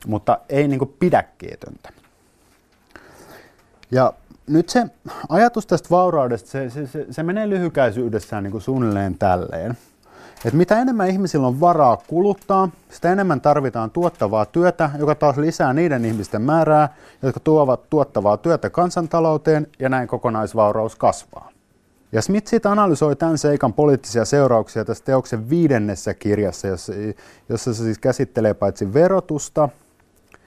mutta ei niinku pidäkkeetöntä. Ja nyt se ajatus tästä vauraudesta, se, se, se, se menee lyhykäisyydessään niin kuin suunnilleen tälleen. että mitä enemmän ihmisillä on varaa kuluttaa, sitä enemmän tarvitaan tuottavaa työtä, joka taas lisää niiden ihmisten määrää, jotka tuovat tuottavaa työtä kansantalouteen ja näin kokonaisvauraus kasvaa. Ja Smith siitä analysoi tämän seikan poliittisia seurauksia tässä teoksen viidennessä kirjassa, jossa, jossa se siis käsittelee paitsi verotusta,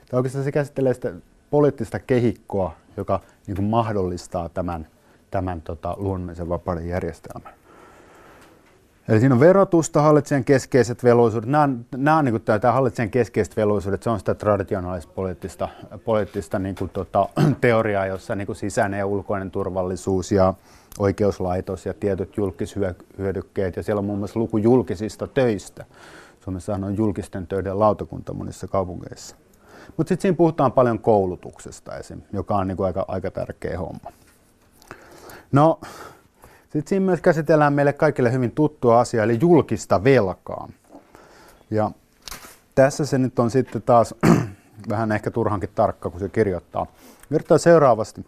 tai oikeastaan se käsittelee sitä poliittista kehikkoa, joka niin kuin mahdollistaa tämän, tämän tota, luonnollisen vapauden järjestelmän. Eli siinä on verotusta, hallitsijan keskeiset velvollisuudet. Nämä on, nämä on niin kuin tämä hallitsijan keskeiset velvollisuudet, se on sitä traditionaalista poliittista, poliittista niin kuin, tota, teoriaa, jossa niin kuin sisäinen ja ulkoinen turvallisuus ja oikeuslaitos ja tietyt julkishyödykkeet. Ja siellä on muun muassa luku julkisista töistä. Suomessa on julkisten töiden lautakunta monissa kaupungeissa. Mutta sitten siinä puhutaan paljon koulutuksesta esim., joka on niinku aika, aika tärkeä homma. No, sitten siinä myös käsitellään meille kaikille hyvin tuttua asiaa, eli julkista velkaa. Ja tässä se nyt on sitten taas vähän ehkä turhankin tarkka, kun se kirjoittaa. Virtaa seuraavasti.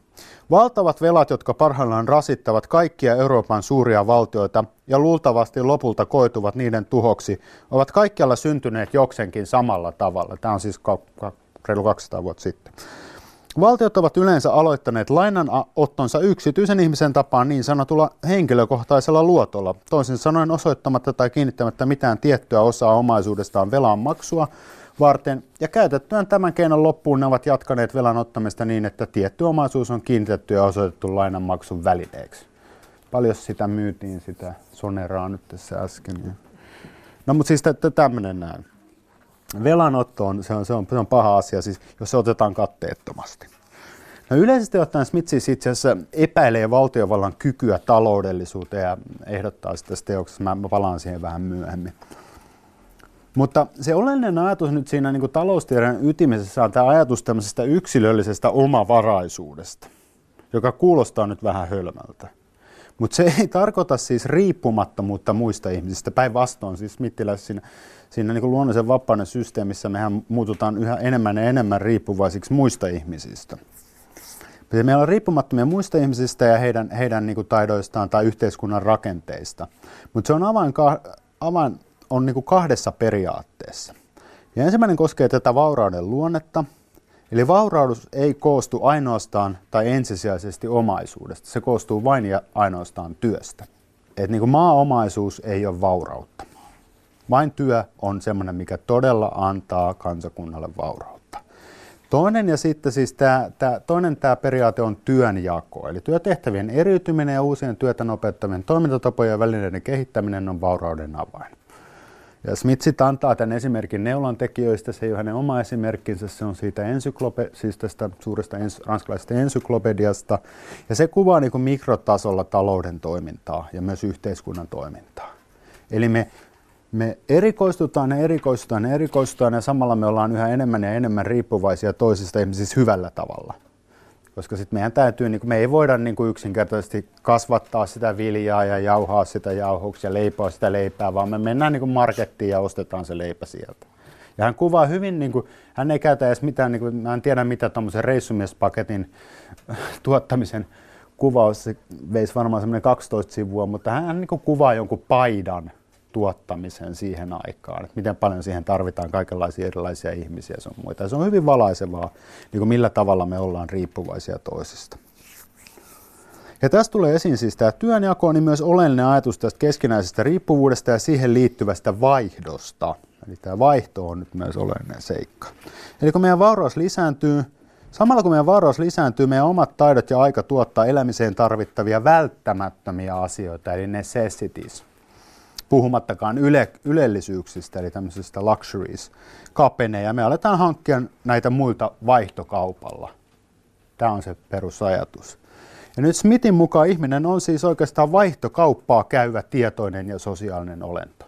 Valtavat velat, jotka parhaillaan rasittavat kaikkia Euroopan suuria valtioita ja luultavasti lopulta koituvat niiden tuhoksi, ovat kaikkialla syntyneet joksenkin samalla tavalla. Tämä on siis reilu 200 vuotta sitten. Valtiot ovat yleensä aloittaneet lainanottonsa yksityisen ihmisen tapaan niin sanotulla henkilökohtaisella luotolla, toisin sanoen osoittamatta tai kiinnittämättä mitään tiettyä osaa omaisuudestaan velan maksua varten, ja käytettyään tämän keinon loppuun ne ovat jatkaneet velan ottamista niin, että tietty omaisuus on kiinnitetty ja osoitettu lainanmaksun välineeksi. Paljon sitä myytiin, sitä soneraa nyt tässä äsken. No mutta siis tämmöinen näin velanotto on, se on, se on, se on paha asia, siis, jos se otetaan katteettomasti. No yleisesti ottaen Smith siis itse asiassa epäilee valtiovallan kykyä taloudellisuuteen ja ehdottaa sitä tässä teoksessa. Mä, palaan siihen vähän myöhemmin. Mutta se oleellinen ajatus nyt siinä niin taloustiedon ytimessä on tämä ajatus tämmöisestä yksilöllisestä omavaraisuudesta, joka kuulostaa nyt vähän hölmältä. Mutta se ei tarkoita siis riippumattomuutta muista ihmisistä. Päinvastoin siis Smithilässä siinä siinä niin luonnollisen vapauden systeemissä mehän muututaan yhä enemmän ja enemmän riippuvaisiksi muista ihmisistä. Meillä on riippumattomia muista ihmisistä ja heidän, heidän niin kuin taidoistaan tai yhteiskunnan rakenteista. Mutta se on avain, avain on niin kuin kahdessa periaatteessa. Ja ensimmäinen koskee tätä vaurauden luonnetta. Eli vauraus ei koostu ainoastaan tai ensisijaisesti omaisuudesta. Se koostuu vain ja ainoastaan työstä. Et niin kuin maaomaisuus ei ole vaurautta. Vain työ on semmoinen, mikä todella antaa kansakunnalle vaurautta. Toinen ja sitten siis tämä, tämä, toinen tämä periaate on työnjako, eli työtehtävien eriytyminen ja uusien työtä nopeuttavien toimintatapojen ja välineiden kehittäminen on vaurauden avain. Ja Smith sitten antaa tämän esimerkin neulan tekijöistä, se ei ole hänen oma esimerkkinsä, se on siitä ensyklope, siis tästä suuresta ens, ranskalaisesta ensyklopediasta, ja se kuvaa niin kuin mikrotasolla talouden toimintaa ja myös yhteiskunnan toimintaa. Eli me me erikoistutaan ja erikoistutaan ja erikoistutaan ja samalla me ollaan yhä enemmän ja enemmän riippuvaisia toisista ihmisistä hyvällä tavalla. Koska sitten meidän täytyy, niin me ei voida niin kuin yksinkertaisesti kasvattaa sitä viljaa ja jauhaa sitä jauhoksi ja leipoa sitä leipää, vaan me mennään niin kuin markettiin ja ostetaan se leipä sieltä. Ja hän kuvaa hyvin, niin kuin, hän ei käytä edes mitään, niin kuin, mä en tiedä mitä tuommoisen reissumiespaketin tuottamisen kuvaus, se veisi varmaan semmoinen 12 sivua, mutta hän niin kuvaa jonkun paidan tuottamisen siihen aikaan, että miten paljon siihen tarvitaan kaikenlaisia erilaisia ihmisiä sun muita. Ja se on hyvin valaisevaa, niin kuin millä tavalla me ollaan riippuvaisia toisista. Ja tässä tulee esiin siis tämä työnjako, niin myös oleellinen ajatus tästä keskinäisestä riippuvuudesta ja siihen liittyvästä vaihdosta. Eli tämä vaihto on nyt myös oleellinen seikka. Eli kun meidän vauraus lisääntyy, samalla kun meidän vauraus lisääntyy, meidän omat taidot ja aika tuottaa elämiseen tarvittavia välttämättömiä asioita, eli necessities. Puhumattakaan yle, ylellisyyksistä, eli tämmöisistä luxuries, kapenee, ja me aletaan hankkia näitä muilta vaihtokaupalla. Tämä on se perusajatus. Ja nyt Smithin mukaan ihminen on siis oikeastaan vaihtokauppaa käyvä tietoinen ja sosiaalinen olento.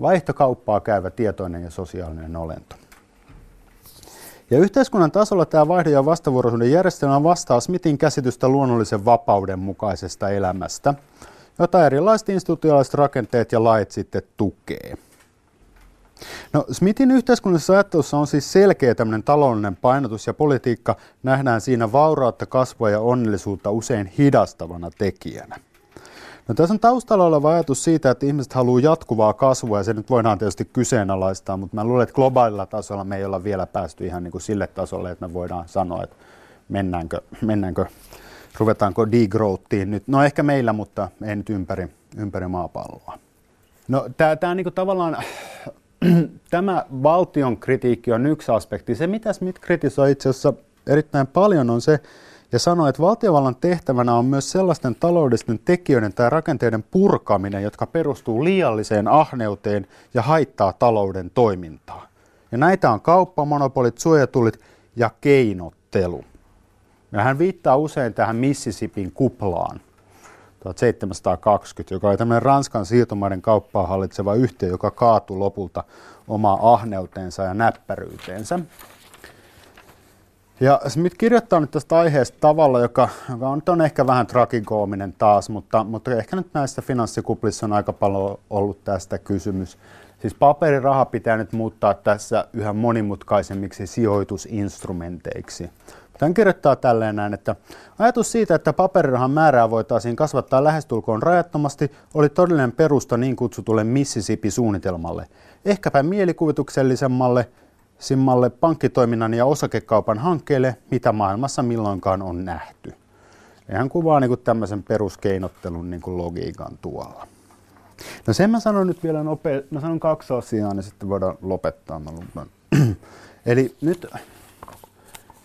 Vaihtokauppaa käyvä tietoinen ja sosiaalinen olento. Ja yhteiskunnan tasolla tämä vaihde- ja vastavuoroisuuden järjestelmä vastaa Smithin käsitystä luonnollisen vapauden mukaisesta elämästä, jota erilaiset institutionaaliset rakenteet ja lait sitten tukee. No Smithin yhteiskunnallisessa ajattelussa on siis selkeä tämmöinen taloudellinen painotus ja politiikka nähdään siinä vaurautta, kasvua ja onnellisuutta usein hidastavana tekijänä. No, tässä on taustalla oleva ajatus siitä, että ihmiset haluaa jatkuvaa kasvua ja se nyt voidaan tietysti kyseenalaistaa, mutta mä luulen, että globaalilla tasolla me ei olla vielä päästy ihan niin kuin sille tasolle, että me voidaan sanoa, että mennäänkö, mennäänkö ruvetaanko degrowthiin nyt. No ehkä meillä, mutta ei nyt ympäri, ympäri maapalloa. No tämä niin tavallaan tämä valtion kritiikki on yksi aspekti. Se, mitä Smith kritisoi itse asiassa erittäin paljon, on se, ja sanoi, että valtiovallan tehtävänä on myös sellaisten taloudellisten tekijöiden tai rakenteiden purkaminen, jotka perustuu liialliseen ahneuteen ja haittaa talouden toimintaa. Ja näitä on kauppa, monopolit, ja keinottelu. Ja hän viittaa usein tähän Mississippin kuplaan, 1720, joka oli tämmöinen Ranskan siirtomaiden kauppaa hallitseva yhtiö, joka kaatui lopulta omaa ahneuteensa ja näppäryyteensä. Ja Smith kirjoittaa nyt tästä aiheesta tavalla, joka, joka on, on ehkä vähän trakikoominen taas, mutta, mutta ehkä nyt näissä finanssikuplissa on aika paljon ollut tästä kysymys. Siis paperiraha pitää nyt muuttaa tässä yhä monimutkaisemmiksi sijoitusinstrumenteiksi. Hän kirjoittaa tälleen näin, että ajatus siitä, että paperirahan määrää voitaisiin kasvattaa lähestulkoon rajattomasti, oli todellinen perusta niin kutsutulle Mississippi-suunnitelmalle. Ehkäpä mielikuvituksellisemmalle, simmalle pankkitoiminnan ja osakekaupan hankkeelle, mitä maailmassa milloinkaan on nähty. Ja hän kuvaa niin kuin tämmöisen peruskeinottelun niin kuin logiikan tuolla. No sen mä sanon nyt vielä nopeasti, mä sanon kaksi asiaa, niin sitten voidaan lopettaa. Mä Eli nyt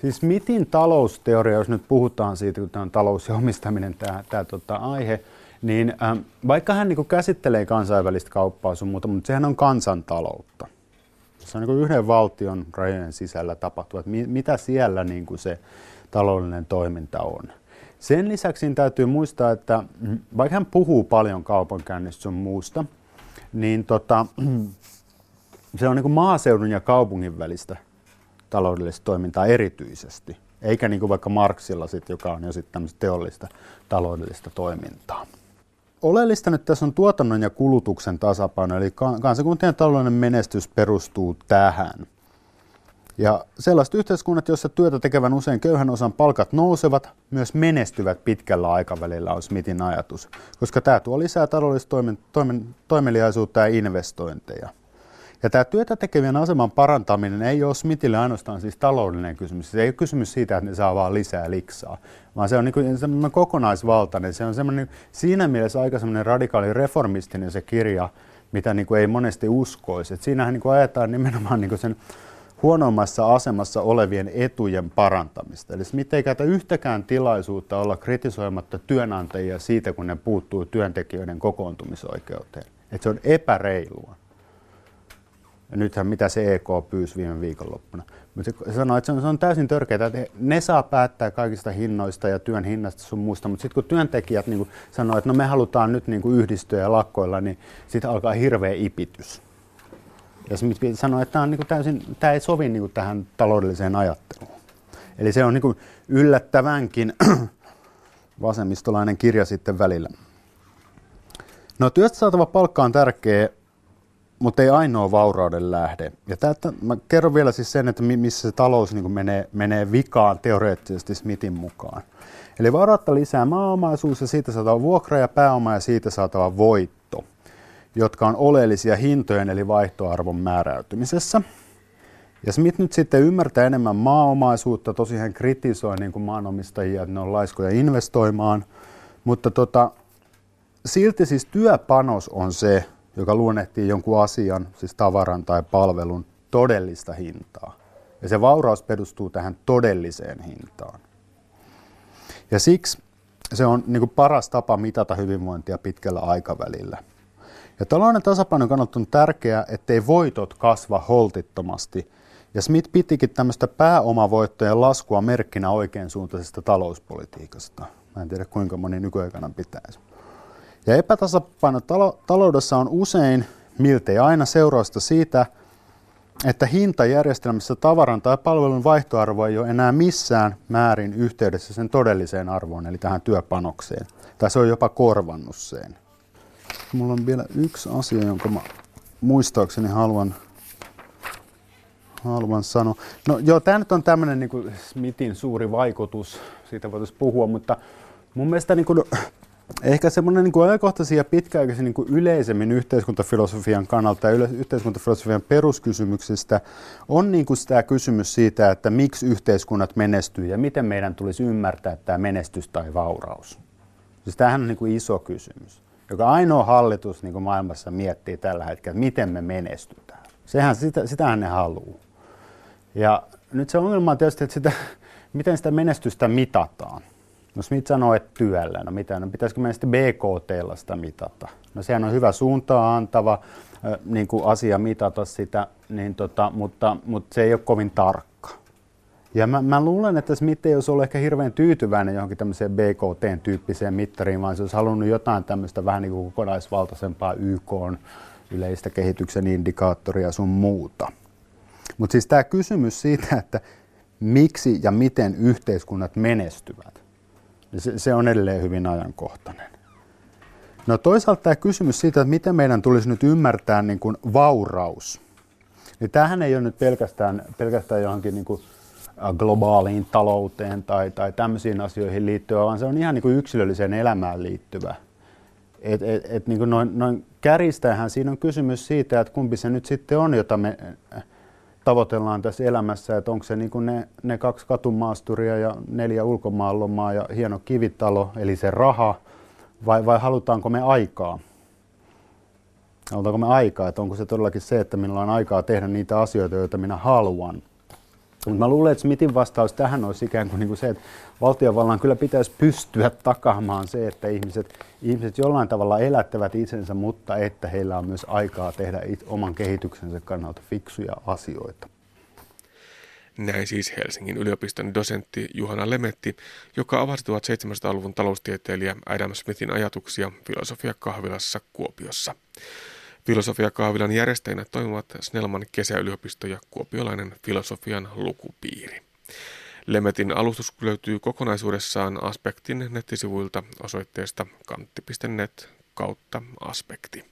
Siis mitin talousteoria, jos nyt puhutaan siitä, kun tämä on talous ja omistaminen tämä, tämä tota, aihe, niin ähm, vaikka hän niin käsittelee kansainvälistä kauppaa sun muuta, mutta sehän on kansantaloutta. Se on niin yhden valtion rajojen sisällä tapahtuva, että mi, mitä siellä niin se taloudellinen toiminta on. Sen lisäksi täytyy muistaa, että vaikka hän puhuu paljon kaupankäynnistä sun muusta, niin tota, se on niin maaseudun ja kaupungin välistä taloudellista toimintaa erityisesti, eikä niin kuin vaikka Marksilla, sit, joka on jo sitten teollista taloudellista toimintaa. Oleellista nyt tässä on tuotannon ja kulutuksen tasapaino, eli kansakuntien taloudellinen menestys perustuu tähän. Ja sellaiset yhteiskunnat, joissa työtä tekevän usein köyhän osan palkat nousevat, myös menestyvät pitkällä aikavälillä, on Smithin ajatus, koska tämä tuo lisää taloudellista toimen, toimen, toimeliaisuutta ja investointeja. Ja tämä työtä tekevien aseman parantaminen ei ole Smithille ainoastaan siis taloudellinen kysymys. Se ei ole kysymys siitä, että ne saa vaan lisää liksaa, vaan se on niin semmoinen kokonaisvaltainen. Se on semmoinen, siinä mielessä aika semmoinen radikaali reformistinen se kirja, mitä niin kuin ei monesti uskoisi. Et siinähän niin kuin ajetaan nimenomaan niin kuin sen huonommassa asemassa olevien etujen parantamista. Eli Smith ei käytä yhtäkään tilaisuutta olla kritisoimatta työnantajia siitä, kun ne puuttuu työntekijöiden kokoontumisoikeuteen. Että se on epäreilua. Ja nythän mitä se EK pyysi viime viikonloppuna. Mutta se sanoi, että se on, se on täysin törkeää, että ne saa päättää kaikista hinnoista ja työn hinnasta sun muusta, mutta sitten kun työntekijät niin sanoo, että no me halutaan nyt niin kuin yhdistyä ja lakkoilla, niin sitten alkaa hirveä ipitys. Ja se sanoi, että tämä, on niin kuin täysin, tämä ei sovi niin kuin tähän taloudelliseen ajatteluun. Eli se on niin kuin yllättävänkin vasemmistolainen kirja sitten välillä. No työstä saatava palkka on tärkeä mutta ei ainoa vaurauden lähde. Ja tätä, mä kerron vielä siis sen, että missä se talous niin menee, menee vikaan teoreettisesti Smithin mukaan. Eli vaurautta lisää maaomaisuus ja siitä saatava vuokra ja pääoma ja siitä saatava voitto, jotka on oleellisia hintojen eli vaihtoarvon määräytymisessä. Ja Smith nyt sitten ymmärtää enemmän maaomaisuutta, tosi hän kritisoi niin kuin maanomistajia, että ne on laiskoja investoimaan, mutta tota, silti siis työpanos on se, joka luonnehtii jonkun asian, siis tavaran tai palvelun todellista hintaa. Ja se vauraus perustuu tähän todelliseen hintaan. Ja siksi se on niin kuin paras tapa mitata hyvinvointia pitkällä aikavälillä. Ja talouden tasapainon kannalta on tärkeää, ettei voitot kasva holtittomasti. Ja Smith pitikin tämmöistä pääomavoittojen laskua merkkinä oikeansuuntaisesta talouspolitiikasta. Mä en tiedä kuinka moni nykyaikana pitäisi. Ja epätasapaino taloudessa on usein, miltei aina seurausta siitä, että hintajärjestelmässä tavaran tai palvelun vaihtoarvo ei ole enää missään määrin yhteydessä sen todelliseen arvoon, eli tähän työpanokseen. Tai se on jopa korvannut sen. Mulla on vielä yksi asia, jonka mä muistaakseni haluan, haluan sanoa. No joo, tämä nyt on tämmöinen niin Smithin suuri vaikutus, siitä voitaisiin puhua, mutta mun mielestä niin kuin, Ehkä semmoinen niin ajankohtaisia ja pitkäaikaisen niin yleisemmin yhteiskuntafilosofian kannalta ja yhteiskuntafilosofian peruskysymyksistä on niin kuin tämä kysymys siitä, että miksi yhteiskunnat menestyy ja miten meidän tulisi ymmärtää tämä menestys tai vauraus. Siis tämähän on niin kuin iso kysymys, joka ainoa hallitus niin kuin maailmassa miettii tällä hetkellä, että miten me menestytään. Sehän, sitä, sitähän ne haluaa. Ja nyt se ongelma on tietysti, että sitä, miten sitä menestystä mitataan. No Smith sanoo, että työllä. No mitä, no pitäisikö meidän sitten BKT sitä mitata? No sehän on hyvä suuntaa antava niin kuin asia mitata sitä, niin tota, mutta, mutta se ei ole kovin tarkka. Ja mä, mä luulen, että Smith ei olisi ollut ehkä hirveän tyytyväinen johonkin tämmöiseen BKT-tyyppiseen mittariin, vaan se olisi halunnut jotain tämmöistä vähän niin kuin kokonaisvaltaisempaa YK yleistä kehityksen indikaattoria sun muuta. Mutta siis tämä kysymys siitä, että miksi ja miten yhteiskunnat menestyvät, se, se on edelleen hyvin ajankohtainen. No toisaalta tämä kysymys siitä, että miten meidän tulisi nyt ymmärtää niin kuin vauraus, niin tämähän ei ole nyt pelkästään, pelkästään johonkin niin kuin globaaliin talouteen tai, tai tämmöisiin asioihin liittyvä, vaan se on ihan niin kuin yksilölliseen elämään liittyvä. Et, et, et niin kuin noin, noin kärjistähän siinä on kysymys siitä, että kumpi se nyt sitten on, jota me tavoitellaan tässä elämässä, että onko se niin kuin ne, ne kaksi katumaasturia ja neljä ulkomaanlomaa ja hieno kivitalo, eli se raha, vai, vai halutaanko me aikaa? Halutaanko me aikaa, että onko se todellakin se, että minulla on aikaa tehdä niitä asioita, joita minä haluan? Mutta mä luulen, että Smithin vastaus tähän olisi ikään kuin, niin kuin se, että valtiovallan kyllä pitäisi pystyä takaamaan se, että ihmiset, ihmiset jollain tavalla elättävät itsensä, mutta että heillä on myös aikaa tehdä it, oman kehityksensä kannalta fiksuja asioita. Näin siis Helsingin yliopiston dosentti Juhana Lemetti, joka avasi 1700-luvun taloustieteilijä Adam Smithin ajatuksia filosofia kahvilassa Kuopiossa. Filosofiakahvilan järjestäjänä toimivat Snellman kesäyliopisto ja kuopiolainen filosofian lukupiiri. Lemetin alustus löytyy kokonaisuudessaan Aspektin nettisivuilta osoitteesta kantti.net kautta aspekti.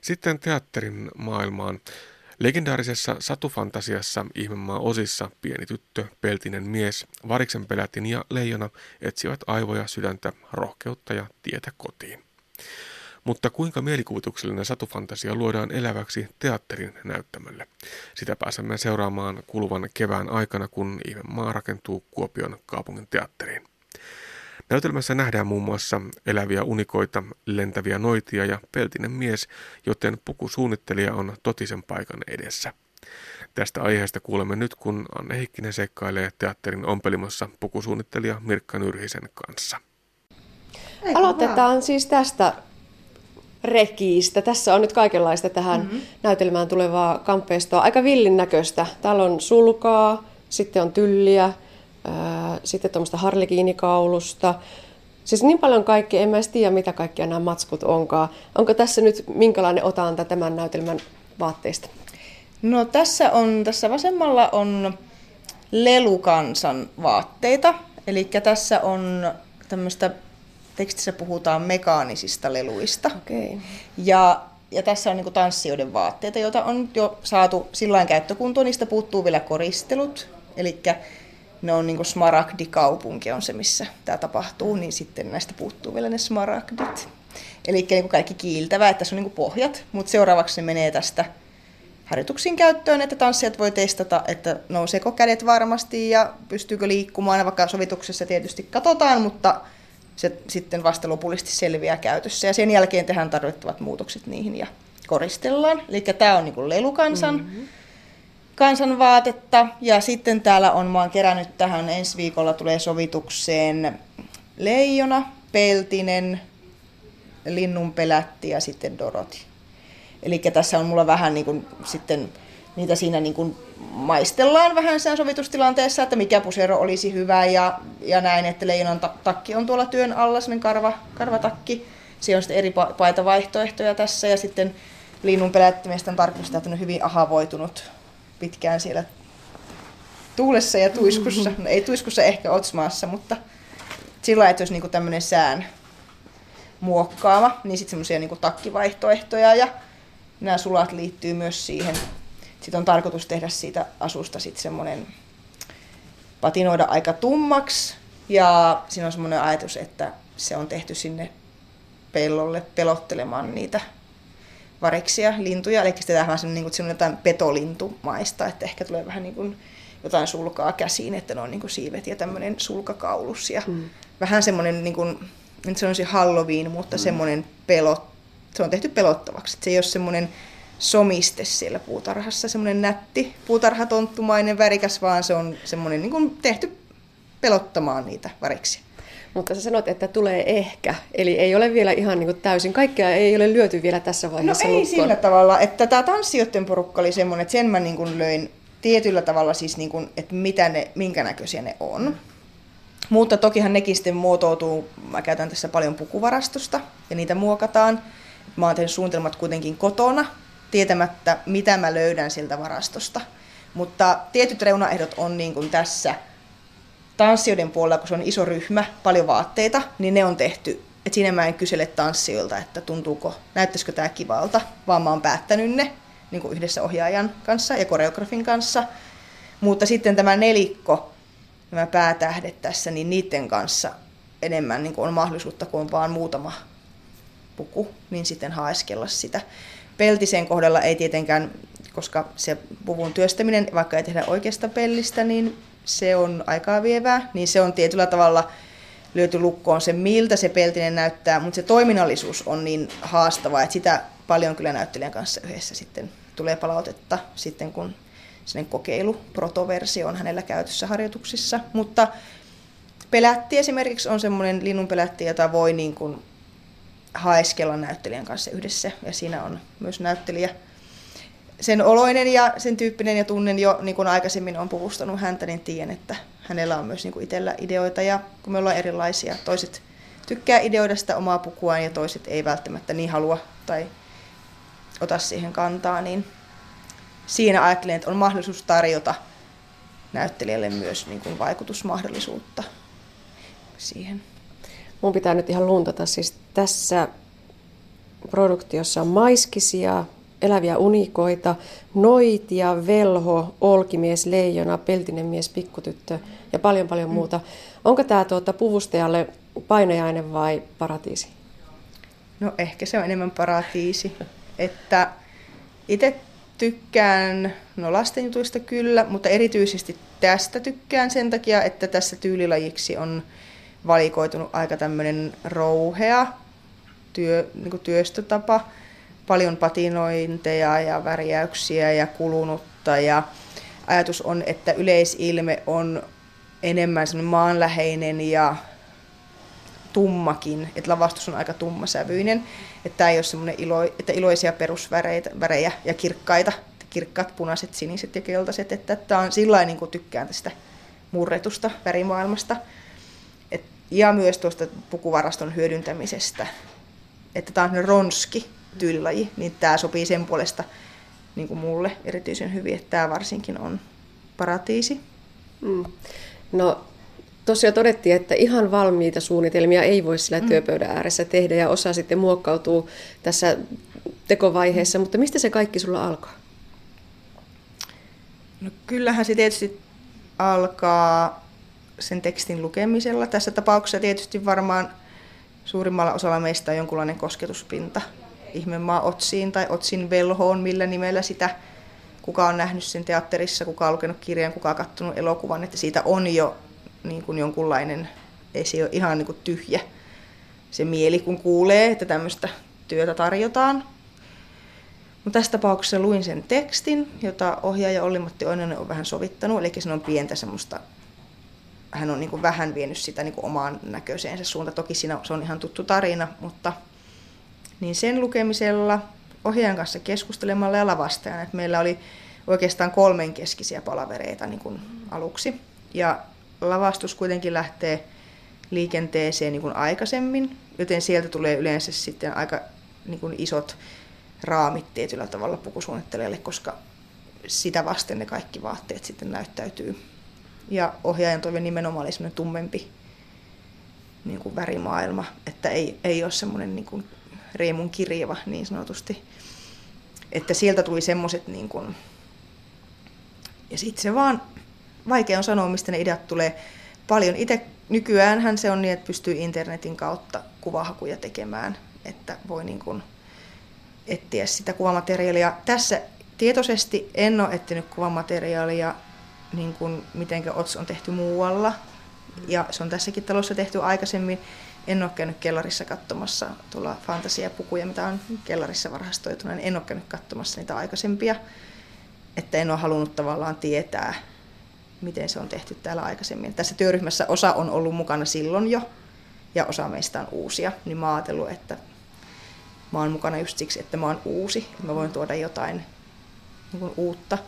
Sitten teatterin maailmaan. Legendaarisessa satufantasiassa Ihmemaa osissa pieni tyttö, peltinen mies, variksen pelätin ja leijona etsivät aivoja, sydäntä, rohkeutta ja tietä kotiin. Mutta kuinka mielikuvituksellinen satufantasia luodaan eläväksi teatterin näyttämölle? Sitä pääsemme seuraamaan kuluvan kevään aikana, kun maa rakentuu Kuopion kaupungin teatteriin. Näytelmässä nähdään muun muassa eläviä unikoita, lentäviä noitia ja peltinen mies, joten pukusuunnittelija on totisen paikan edessä. Tästä aiheesta kuulemme nyt, kun Anne Heikkinen seikkailee teatterin ompelimossa pukusuunnittelija Mirkka Nyrhisen kanssa. Aloitetaan siis tästä rekiistä. Tässä on nyt kaikenlaista tähän mm-hmm. näytelmään tulevaa kamppeistoa. Aika villin näköistä. Täällä on sulkaa, sitten on tylliä, ää, sitten tuommoista harlikiinikaulusta. Siis niin paljon kaikkea, en mä edes tiedä mitä kaikkia nämä matskut onkaan. Onko tässä nyt minkälainen otanta tämän näytelmän vaatteista? No tässä on, tässä vasemmalla on lelukansan vaatteita. Eli tässä on tämmöistä tekstissä puhutaan mekaanisista leluista. Okay. Ja ja tässä on niin tanssijoiden vaatteita, joita on jo saatu sillä käyttökuntoon. Niistä puuttuu vielä koristelut, eli ne on niin smaragdikaupunki on se, missä tämä tapahtuu, niin sitten näistä puuttuu vielä ne smaragdit. Eli niin kaikki kiiltävää, että tässä on niin pohjat, mutta seuraavaksi ne menee tästä harjoituksiin käyttöön, että tanssijat voi testata, että nouseeko kädet varmasti ja pystyykö liikkumaan, vaikka sovituksessa tietysti katsotaan, mutta se sitten vasta lopullisesti selviää käytössä. Ja sen jälkeen tehdään tarvittavat muutokset niihin ja koristellaan. Eli tämä on niin lelukansan mm-hmm. kansanvaatetta. Ja sitten täällä on, mä oon kerännyt tähän, ensi viikolla tulee sovitukseen leijona, peltinen, linnunpelätti ja sitten doroti. Eli tässä on mulla vähän niin kuin, sitten niitä siinä niin kuin maistellaan vähän sen sovitustilanteessa, että mikä pusero olisi hyvä ja, ja näin, että leijonan takki on tuolla työn alla, semmoinen karva, karvatakki. Siellä on sitten eri paitavaihtoehtoja tässä ja sitten linnun pelättimestä on on hyvin ahavoitunut pitkään siellä tuulessa ja tuiskussa. No, ei tuiskussa ehkä otsmaassa, mutta sillä että olisi niinku tämmöinen sään muokkaama, niin sitten semmoisia niinku takkivaihtoehtoja ja nämä sulat liittyy myös siihen sitten on tarkoitus tehdä siitä asusta sitten semmoinen patinoida aika tummaksi. Ja siinä on semmoinen ajatus, että se on tehty sinne pellolle pelottelemaan niitä variksia, lintuja. Eli sitten tähän on niin kuin, jotain petolintumaista, että ehkä tulee vähän niin kuin jotain sulkaa käsiin, että ne on niin kuin siivet ja tämmöinen sulkakaulus. Ja mm. Vähän semmoinen, niin kuin, nyt se on Halloween, mutta mm. semmoinen pelot, se on tehty pelottavaksi. Se ei ole semmoinen somiste siellä puutarhassa, semmoinen nätti puutarhatonttumainen värikäs, vaan se on semmoinen niin kuin tehty pelottamaan niitä variksia. Mutta sä sanot, että tulee ehkä, eli ei ole vielä ihan niin kuin täysin, kaikkea ei ole lyöty vielä tässä vaiheessa No ei lukkoon. sillä tavalla, että tämä tanssijoiden porukka oli semmoinen, että sen mä niin kuin löin tietyllä tavalla siis, niin kuin, että mitä ne, minkä näköisiä ne on. Mutta tokihan nekin sitten muotoutuu, mä käytän tässä paljon pukuvarastosta ja niitä muokataan. Mä oon tehnyt suunnitelmat kuitenkin kotona, tietämättä, mitä mä löydän siltä varastosta. Mutta tietyt reunaehdot on niin kuin tässä tanssijoiden puolella, kun se on iso ryhmä, paljon vaatteita, niin ne on tehty. Et siinä mä en kysele tanssijoilta, että tuntuuko, näyttäisikö tämä kivalta, vaan mä oon päättänyt ne niin kuin yhdessä ohjaajan kanssa ja koreografin kanssa. Mutta sitten tämä nelikko, nämä päätähdet tässä, niin niiden kanssa enemmän niin kuin on mahdollisuutta, kun on vaan muutama puku, niin sitten haeskella sitä. Peltisen kohdalla ei tietenkään, koska se puvun työstäminen, vaikka ei tehdä oikeasta pellistä, niin se on aikaa vievää, niin se on tietyllä tavalla lyöty lukkoon se, miltä se peltinen näyttää, mutta se toiminnallisuus on niin haastavaa, että sitä paljon kyllä näyttelijän kanssa yhdessä sitten tulee palautetta sitten, kun sen kokeilu, protoversio on hänellä käytössä harjoituksissa. Mutta pelätti esimerkiksi on semmoinen linnunpelätti, jota voi niin kuin haeskella näyttelijän kanssa yhdessä. Ja siinä on myös näyttelijä sen oloinen ja sen tyyppinen ja tunnen jo, niin kuin aikaisemmin on puvustanut häntä, niin tiedän, että hänellä on myös niin kuin itsellä ideoita ja kun me ollaan erilaisia, toiset tykkää ideoida sitä omaa pukuaan ja toiset ei välttämättä niin halua tai ota siihen kantaa, niin siinä ajattelen, että on mahdollisuus tarjota näyttelijälle myös niin kuin vaikutusmahdollisuutta siihen. Mun pitää nyt ihan luntata. Siis tässä produktiossa on maiskisia, eläviä unikoita, noitia, velho, olkimies, leijona, peltinen mies, pikkutyttö ja paljon paljon mm. muuta. Onko tämä tuota, puvustajalle painajainen vai paratiisi? No ehkä se on enemmän paratiisi. Että itse tykkään no lasten jutuista kyllä, mutta erityisesti tästä tykkään sen takia, että tässä tyylilajiksi on valikoitunut aika tämmöinen rouhea työ, niin työstötapa, paljon patinointeja ja värjäyksiä ja kulunutta. Ja ajatus on, että yleisilme on enemmän maanläheinen ja tummakin, että lavastus on aika tummasävyinen, että tämä ei ole semmoinen ilo, että iloisia perusvärejä ja kirkkaita, kirkkaat punaiset, siniset ja keltaiset, että tämä on sillä niin kuin tykkään tästä murretusta värimaailmasta. Ja myös tuosta pukuvaraston hyödyntämisestä. Että tämä on ronski tyylilaji, niin tämä sopii sen puolesta niin kuin mulle erityisen hyvin, että tämä varsinkin on paratiisi. Mm. No tosiaan todettiin, että ihan valmiita suunnitelmia ei voi sillä mm. työpöydän ääressä tehdä ja osa sitten muokkautuu tässä tekovaiheessa, mutta mistä se kaikki sulla alkoi? No kyllähän se tietysti alkaa sen tekstin lukemisella. Tässä tapauksessa tietysti varmaan suurimmalla osalla meistä on jonkunlainen kosketuspinta ihmemaa Otsiin tai Otsin velhoon, millä nimellä sitä kuka on nähnyt sen teatterissa, kuka on lukenut kirjan, kuka on katsonut elokuvan, että siitä on jo niin kuin jonkunlainen, ei se ole ihan niin kuin tyhjä se mieli, kun kuulee, että tämmöistä työtä tarjotaan. Mutta tässä tapauksessa luin sen tekstin, jota ohjaaja Olli-Matti Oinonen on vähän sovittanut, eli se on pientä semmoista, hän on niin kuin vähän vienyt sitä niin kuin omaan näköiseensä suunta. Toki siinä se on ihan tuttu tarina, mutta niin sen lukemisella, ohjaajan kanssa keskustelemalla ja lavastajana, että meillä oli oikeastaan kolmenkeskisiä palavereita niin kuin aluksi. Ja lavastus kuitenkin lähtee liikenteeseen niin kuin aikaisemmin, joten sieltä tulee yleensä sitten aika niin kuin isot raamit tietyllä tavalla pukusuunnittelijalle, koska sitä vasten ne kaikki vaatteet sitten näyttäytyy. Ja ohjaajan toive nimenomaan oli semmoinen tummempi niin kuin värimaailma, että ei, ei ole semmoinen niin kuin Reemun kirjava niin sanotusti. Että sieltä tuli semmoiset niin kuin... Ja sitten se vaan, vaikea on sanoa, mistä ne ideat tulee paljon. Itse nykyäänhän se on niin, että pystyy internetin kautta kuvahakuja tekemään, että voi niin kuin etsiä sitä kuvamateriaalia. Tässä tietoisesti en ole etsinyt kuvamateriaalia niin kuin mitenkä OTS on tehty muualla. Ja se on tässäkin talossa tehty aikaisemmin. En ole käynyt kellarissa katsomassa tuolla fantasiapukuja, mitä on kellarissa varhastoituna, niin en ole käynyt katsomassa niitä aikaisempia. Että en ole halunnut tavallaan tietää, miten se on tehty täällä aikaisemmin. Tässä työryhmässä osa on ollut mukana silloin jo, ja osa meistä on uusia, niin mä ajatellut, että mä oon mukana just siksi, että mä oon uusi, että mä voin tuoda jotain niin uutta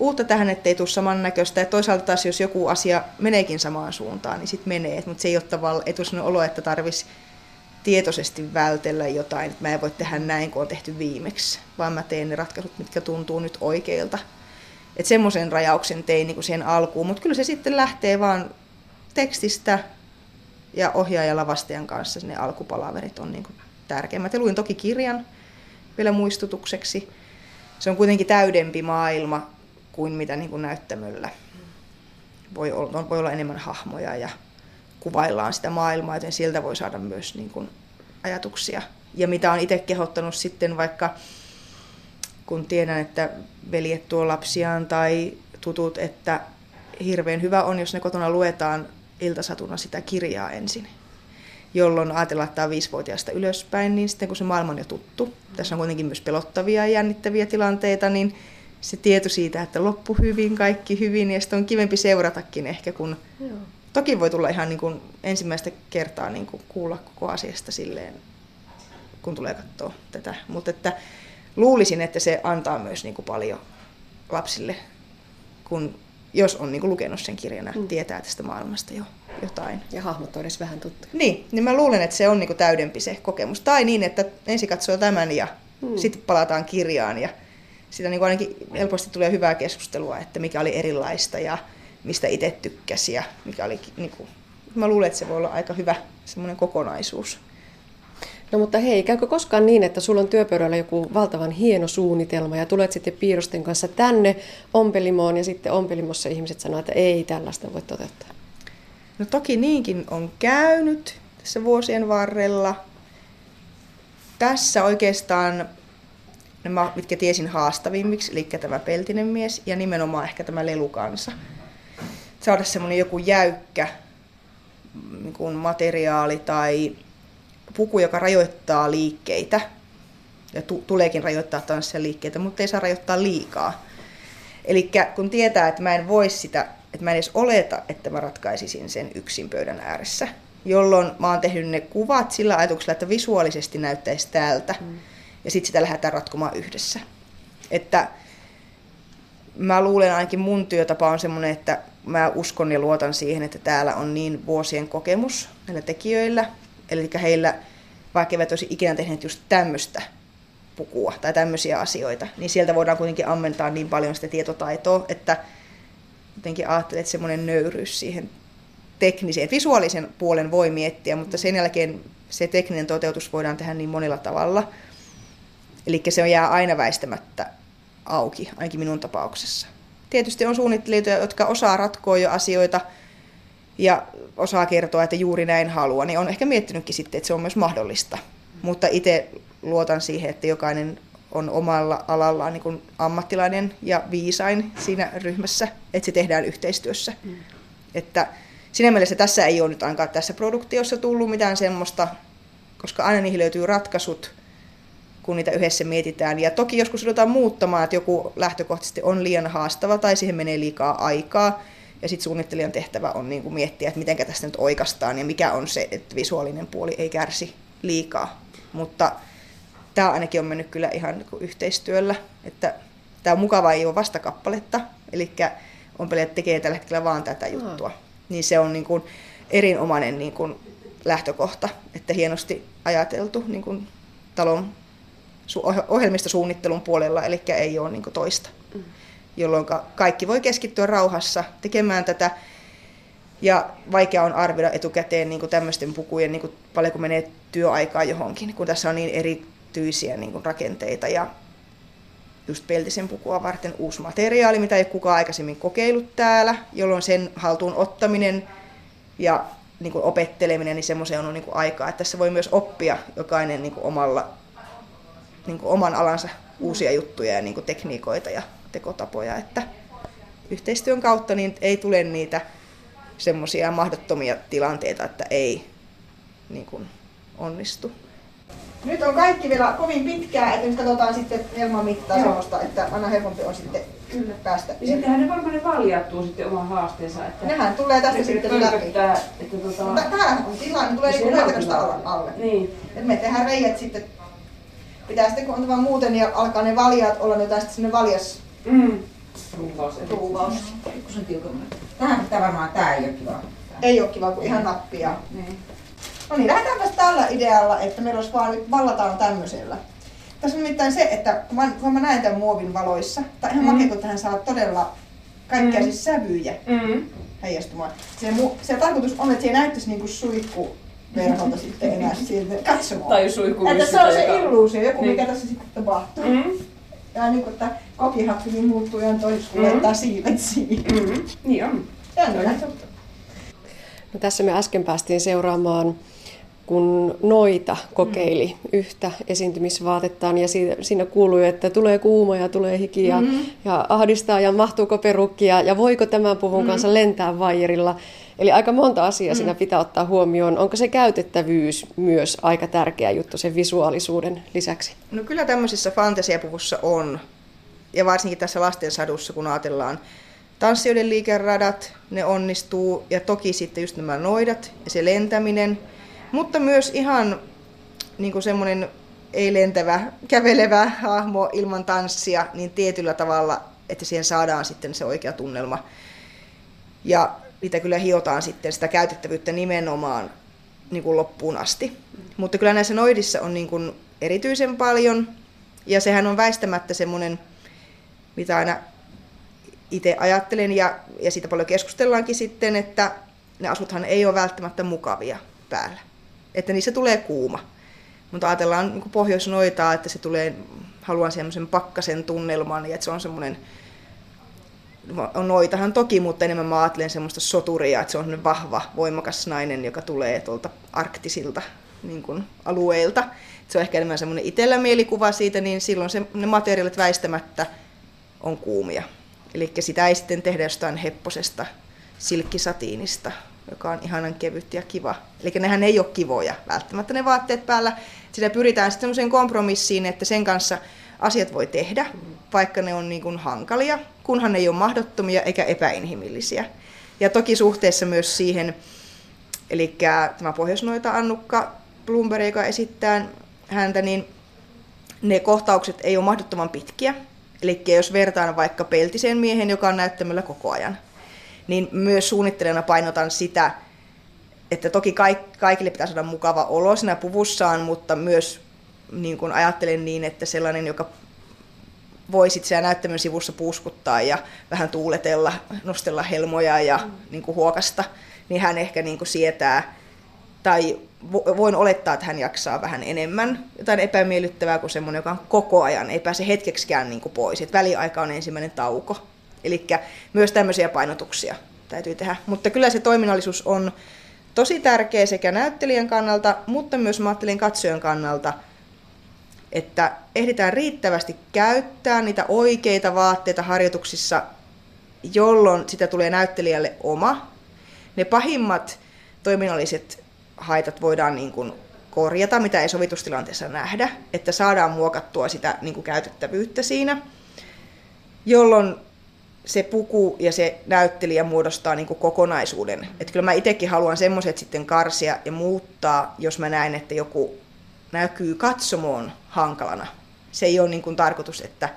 uutta tähän, ettei tule samannäköistä. Ja toisaalta taas, jos joku asia meneekin samaan suuntaan, niin sitten menee. Mutta se ei ole tavallaan, olo, että tarvitsisi tietoisesti vältellä jotain, että mä en voi tehdä näin, kun on tehty viimeksi, vaan mä teen ne ratkaisut, mitkä tuntuu nyt oikeilta. Että semmoisen rajauksen tein niin siihen alkuun, mutta kyllä se sitten lähtee vaan tekstistä ja ohjaajan lavastajan kanssa ne alkupalaverit on niin tärkeimmät. Ja luin toki kirjan vielä muistutukseksi. Se on kuitenkin täydempi maailma kuin mitä niin kuin näyttämöllä. Voi olla, voi olla enemmän hahmoja ja kuvaillaan sitä maailmaa, joten sieltä voi saada myös niin kuin ajatuksia. Ja mitä on itse kehottanut sitten vaikka, kun tiedän, että veljet tuo lapsiaan tai tutut, että hirveän hyvä on, jos ne kotona luetaan iltasatuna sitä kirjaa ensin jolloin ajatellaan, että tämä on viisivuotiaasta ylöspäin, niin sitten kun se maailma on jo tuttu, tässä on kuitenkin myös pelottavia ja jännittäviä tilanteita, niin se tieto siitä, että loppu hyvin, kaikki hyvin, ja sitten on kivempi seuratakin ehkä, kun Joo. toki voi tulla ihan niin kuin ensimmäistä kertaa niin kuin kuulla koko asiasta silleen, kun tulee katsoa tätä. Mutta että luulisin, että se antaa myös niin kuin paljon lapsille, kun jos on niin kuin lukenut sen kirjana, mm. tietää tästä maailmasta jo jotain. Ja hahmot on edes vähän tuttu. Niin, niin mä luulen, että se on niin kuin täydempi se kokemus. Tai niin, että ensin katsoo tämän ja mm. sitten palataan kirjaan ja sitä niin kuin ainakin helposti tulee hyvää keskustelua, että mikä oli erilaista ja mistä itse tykkäsi ja mikä oli, niin kuin, mä luulen, että se voi olla aika hyvä semmoinen kokonaisuus. No mutta hei, käykö koskaan niin, että sulla on työpöydällä joku valtavan hieno suunnitelma ja tulet sitten piirusten kanssa tänne ompelimoon ja sitten ompelimossa ihmiset sanoo, että ei tällaista voi toteuttaa? No toki niinkin on käynyt tässä vuosien varrella. Tässä oikeastaan nämä, mitkä tiesin haastavimmiksi, eli tämä peltinen mies ja nimenomaan ehkä tämä lelukansa. Saada semmoinen joku jäykkä niin kuin materiaali tai puku, joka rajoittaa liikkeitä, ja tu- tuleekin rajoittaa tanssia liikkeitä, mutta ei saa rajoittaa liikaa. Eli kun tietää, että mä en voi sitä, että mä en edes oleta, että mä ratkaisisin sen yksin pöydän ääressä, jolloin mä oon tehnyt ne kuvat sillä ajatuksella, että visuaalisesti näyttäisi tältä. Mm ja sitten sitä lähdetään ratkomaan yhdessä. Että mä luulen ainakin mun työtapa on semmoinen, että mä uskon ja luotan siihen, että täällä on niin vuosien kokemus näillä tekijöillä, eli heillä, vaikka eivät olisi ikinä tehneet just tämmöistä pukua tai tämmöisiä asioita, niin sieltä voidaan kuitenkin ammentaa niin paljon sitä tietotaitoa, että jotenkin ajattelen, että semmoinen nöyryys siihen tekniseen, visuaalisen puolen voi miettiä, mutta sen jälkeen se tekninen toteutus voidaan tehdä niin monella tavalla – Eli se on jää aina väistämättä auki, ainakin minun tapauksessa. Tietysti on suunnittelijoita, jotka osaa ratkoa jo asioita ja osaa kertoa, että juuri näin haluaa, niin on ehkä miettinytkin sitten, että se on myös mahdollista. Mutta itse luotan siihen, että jokainen on omalla alallaan niin kuin ammattilainen ja viisain siinä ryhmässä, että se tehdään yhteistyössä. Mm. Että siinä mielessä tässä ei ole nyt ainakaan tässä produktiossa tullut mitään semmoista, koska aina niihin löytyy ratkaisut, kun niitä yhdessä mietitään. Ja toki joskus joudutaan muuttamaan, että joku lähtökohtaisesti on liian haastava tai siihen menee liikaa aikaa. Ja sitten suunnittelijan tehtävä on niin kuin miettiä, että miten tästä nyt oikastaan ja mikä on se, että visuaalinen puoli ei kärsi liikaa. Mutta tämä ainakin on mennyt kyllä ihan niin kuin yhteistyöllä. Että tämä on mukava, ei ole vastakappaletta, eli on että tekee tällä hetkellä vaan tätä juttua. Niin se on niin kuin erinomainen niin kuin lähtökohta, että hienosti ajateltu niin kuin talon ohjelmistosuunnittelun puolella, eli ei ole niin toista. Mm. Jolloin kaikki voi keskittyä rauhassa tekemään tätä. Ja vaikea on arvioida etukäteen niin tämmöisten pukujen, niin kuin paljonko menee työaikaa johonkin, kun tässä on niin erityisiä niin rakenteita. Ja just peltisen pukua varten uusi materiaali, mitä ei kukaan aikaisemmin kokeillut täällä, jolloin sen haltuun ottaminen ja niin kuin opetteleminen, niin semmoiseen on niin kuin aikaa. Että tässä voi myös oppia jokainen niin kuin omalla niin kuin oman alansa uusia juttuja ja niin kuin tekniikoita ja tekotapoja, että yhteistyön kautta niin ei tule niitä semmoisia mahdottomia tilanteita, että ei niin kuin onnistu. Nyt on kaikki vielä kovin pitkää, että nyt katsotaan sitten Elman mittaa semmoista, että aina helpompi on sitten Kyllä. päästä. Ja sittenhän ne varmaan ne valjat tuo sitten oman haasteensa. Että Nehän tulee tästä sitten läpi. Että, tota... Tämähän on tila, niin tulee niin alle. alle. Niin. Et me tehdään reijät sitten pitää sitten kun on tämä muuten, niin alkaa ne valjat olla, niin sitten sinne valjas mm. ruuvaus. ruuvaus. Pikkusen tiukammin. Tähän pitää varmaan, tää ei ole kiva. Ei ole kiva, kun ihan nappia. Niin. No niin, lähdetäänpä tällä idealla, että meillä olisi vaan nyt vallataan tämmöisellä. Tässä on nimittäin se, että kun mä, näen tämän muovin valoissa, tai ihan mm. makea, kun tähän saa todella kaikkia mm. siis sävyjä mm. heijastumaan. Se, se tarkoitus on, että se näyttäisi niin kuin suihku verholta sitten enää siltä katsomaan. Tai suihku Että se on se illuusio, joku mikä niin. tässä sitten tapahtuu. Mm-hmm. Ja niin kuin, että kokihappi niin muuttuu ihan toiseksi, kun mm-hmm. siivet siihen. Mm-hmm. Niin on. No, tässä me äsken päästiin seuraamaan kun noita kokeili mm. yhtä esiintymisvaatettaan ja siinä, siinä kuului, että tulee kuuma ja tulee hiki ja, mm. ja ahdistaa ja mahtuuko perukkia ja voiko tämän puvun mm. kanssa lentää vaijerilla. Eli aika monta asiaa mm. siinä pitää ottaa huomioon. Onko se käytettävyys myös aika tärkeä juttu sen visuaalisuuden lisäksi? No kyllä tämmöisessä fantasiapuvussa on. Ja varsinkin tässä lastensadussa, kun ajatellaan tanssijoiden liikeradat, ne onnistuu. Ja toki sitten just nämä noidat ja se lentäminen. Mutta myös ihan niin kuin semmoinen ei lentävä, kävelevä hahmo ilman tanssia, niin tietyllä tavalla, että siihen saadaan sitten se oikea tunnelma. Ja niitä kyllä hiotaan sitten sitä käytettävyyttä nimenomaan niin kuin loppuun asti. Mutta kyllä näissä noidissa on niin kuin erityisen paljon, ja sehän on väistämättä semmoinen, mitä aina itse ajattelen, ja, ja siitä paljon keskustellaankin sitten, että ne asuthan ei ole välttämättä mukavia päällä. Että niissä tulee kuuma. Mutta ajatellaan niin pohjoisnoitaa, että se tulee, haluan semmoisen pakkasen tunnelman, ja että se on semmoinen noitahan toki, mutta enemmän mä ajattelen semmoista soturia, että se on vahva, voimakas nainen, joka tulee tuolta arktisilta niin kuin, alueilta. Se on ehkä enemmän semmoinen itsellä mielikuva siitä, niin silloin se, ne materiaalit väistämättä on kuumia. Eli sitä ei sitten tehdä jostain hepposesta silkkisatiinista, joka on ihanan kevyt ja kiva. Eli nehän ei ole kivoja välttämättä ne vaatteet päällä. Sitä pyritään sitten kompromissiin, että sen kanssa asiat voi tehdä, vaikka ne on niin kuin hankalia, kunhan ne ei ole mahdottomia eikä epäinhimillisiä. Ja toki suhteessa myös siihen, eli tämä Pohjoisnoita Annukka Bloomberg, joka esittää häntä, niin ne kohtaukset ei ole mahdottoman pitkiä. Eli jos vertaan vaikka peltiseen miehen, joka on näyttämällä koko ajan, niin myös suunnittelijana painotan sitä, että toki kaikille pitää saada mukava olo siinä puvussaan, mutta myös niin kuin ajattelen niin, että sellainen, joka voi sitten siellä näyttämön sivussa puuskuttaa ja vähän tuuletella, nostella helmoja ja mm. niin kuin huokasta, niin hän ehkä niin kuin sietää tai voin olettaa, että hän jaksaa vähän enemmän jotain epämiellyttävää kuin semmoinen, joka on koko ajan, ei pääse hetkeksikään niin kuin pois. Et väliaika on ensimmäinen tauko. Eli myös tämmöisiä painotuksia täytyy tehdä. Mutta kyllä se toiminnallisuus on tosi tärkeä sekä näyttelijän kannalta, mutta myös mä katsojan kannalta, että ehditään riittävästi käyttää niitä oikeita vaatteita harjoituksissa, jolloin sitä tulee näyttelijälle oma. Ne pahimmat toiminnalliset haitat voidaan niin kuin korjata, mitä ei sovitustilanteessa nähdä, että saadaan muokattua sitä niin kuin käytettävyyttä siinä, jolloin se puku ja se näyttelijä muodostaa niin kuin kokonaisuuden. Että kyllä mä itsekin haluan semmoiset sitten karsia ja muuttaa, jos mä näen, että joku näkyy katsomoon hankalana. Se ei ole niin kuin tarkoitus, että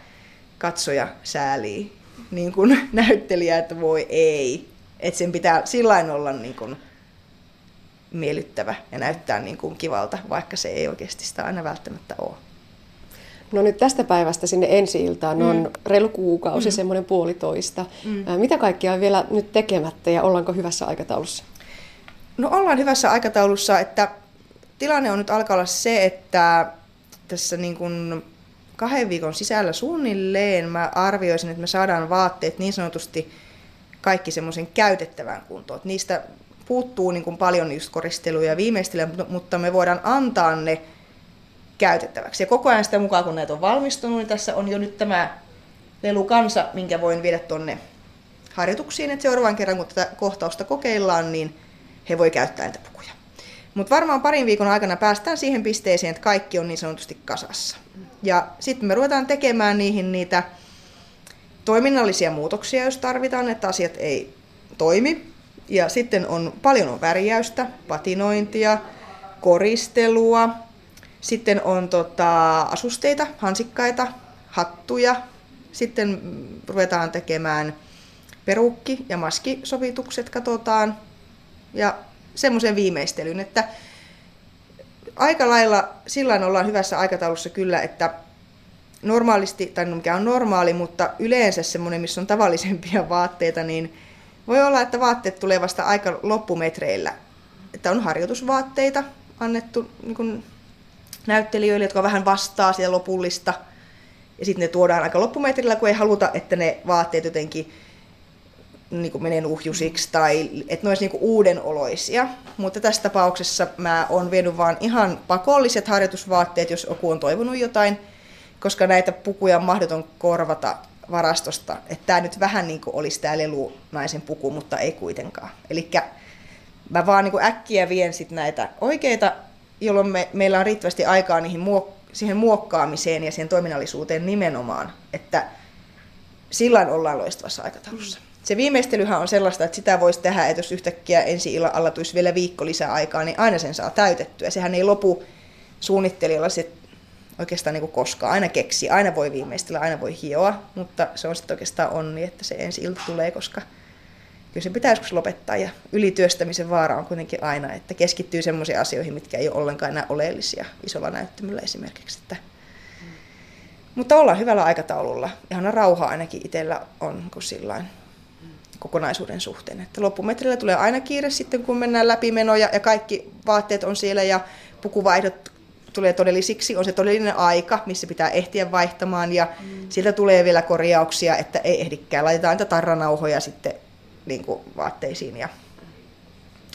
katsoja säälii niin kuin näyttelijä, että voi ei. Että sen pitää sillä olla niin kuin miellyttävä ja näyttää niin kuin kivalta, vaikka se ei oikeasti sitä aina välttämättä ole. No nyt tästä päivästä sinne ensi-iltaan mm. on reilu kuukausi, mm. semmoinen puolitoista. Mm. Mitä kaikkea on vielä nyt tekemättä ja ollaanko hyvässä aikataulussa? No ollaan hyvässä aikataulussa, että tilanne on nyt alkaa olla se, että tässä niin kuin kahden viikon sisällä suunnilleen mä arvioisin, että me saadaan vaatteet niin sanotusti kaikki semmoisen käytettävän kuntoon. Niistä puuttuu niin kuin paljon just koristeluja ja viimeistelyä, mutta me voidaan antaa ne käytettäväksi. Ja koko ajan sitä mukaan, kun näitä on valmistunut, niin tässä on jo nyt tämä lelu kansa, minkä voin viedä tuonne harjoituksiin, että seuraavan kerran, kun tätä kohtausta kokeillaan, niin he voi käyttää näitä pukuja. Mutta varmaan parin viikon aikana päästään siihen pisteeseen, että kaikki on niin sanotusti kasassa. Ja sitten me ruvetaan tekemään niihin niitä toiminnallisia muutoksia, jos tarvitaan, että asiat ei toimi. Ja sitten on paljon on värjäystä, patinointia, koristelua, sitten on tota, asusteita, hansikkaita, hattuja. Sitten ruvetaan tekemään perukki- ja maskisovitukset katsotaan. Ja semmoisen viimeistelyn, että aika lailla sillä ollaan hyvässä aikataulussa kyllä, että normaalisti, tai no mikä on normaali, mutta yleensä semmoinen, missä on tavallisempia vaatteita, niin voi olla, että vaatteet tulee vasta aika loppumetreillä. Että on harjoitusvaatteita annettu niin kuin näyttelijöille, jotka vähän vastaa sitä lopullista. Ja sitten ne tuodaan aika loppumetrillä, kun ei haluta, että ne vaatteet jotenkin niin kuin menee nuhjusiksi tai että ne olisi niin uudenoloisia. Mutta tässä tapauksessa mä oon vienyt vaan ihan pakolliset harjoitusvaatteet, jos joku on toivonut jotain, koska näitä pukuja on mahdoton korvata varastosta. Että tämä nyt vähän niin kuin olisi tämä lelu naisen puku, mutta ei kuitenkaan. Eli mä vaan niin kuin äkkiä vien sit näitä oikeita, jolloin me, meillä on riittävästi aikaa niihin muok- siihen muokkaamiseen ja siihen toiminnallisuuteen nimenomaan, että sillä ollaan loistavassa aikataulussa. Mm se viimeistelyhän on sellaista, että sitä voisi tehdä, että jos yhtäkkiä ensi illan alla tulisi vielä viikko lisää aikaa, niin aina sen saa täytettyä. Sehän ei lopu suunnittelijalla se oikeastaan niin kuin koskaan. Aina keksi, aina voi viimeistellä, aina voi hioa, mutta se on sitten oikeastaan onni, että se ensi ilta tulee, koska kyllä se pitää joskus lopettaa. Ja ylityöstämisen vaara on kuitenkin aina, että keskittyy sellaisiin asioihin, mitkä ei ole ollenkaan enää oleellisia isolla näyttämöllä esimerkiksi. Että mutta ollaan hyvällä aikataululla. Ihan rauha ainakin itsellä on, kun sillain kokonaisuuden suhteen. Että loppumetrillä tulee aina kiire sitten, kun mennään läpi menoja ja kaikki vaatteet on siellä ja pukuvaihdot tulee todellisiksi. On se todellinen aika, missä pitää ehtiä vaihtamaan ja mm. siltä tulee vielä korjauksia, että ei ehdikään. Laitetaan niitä tarranauhoja sitten niin kuin vaatteisiin. Ja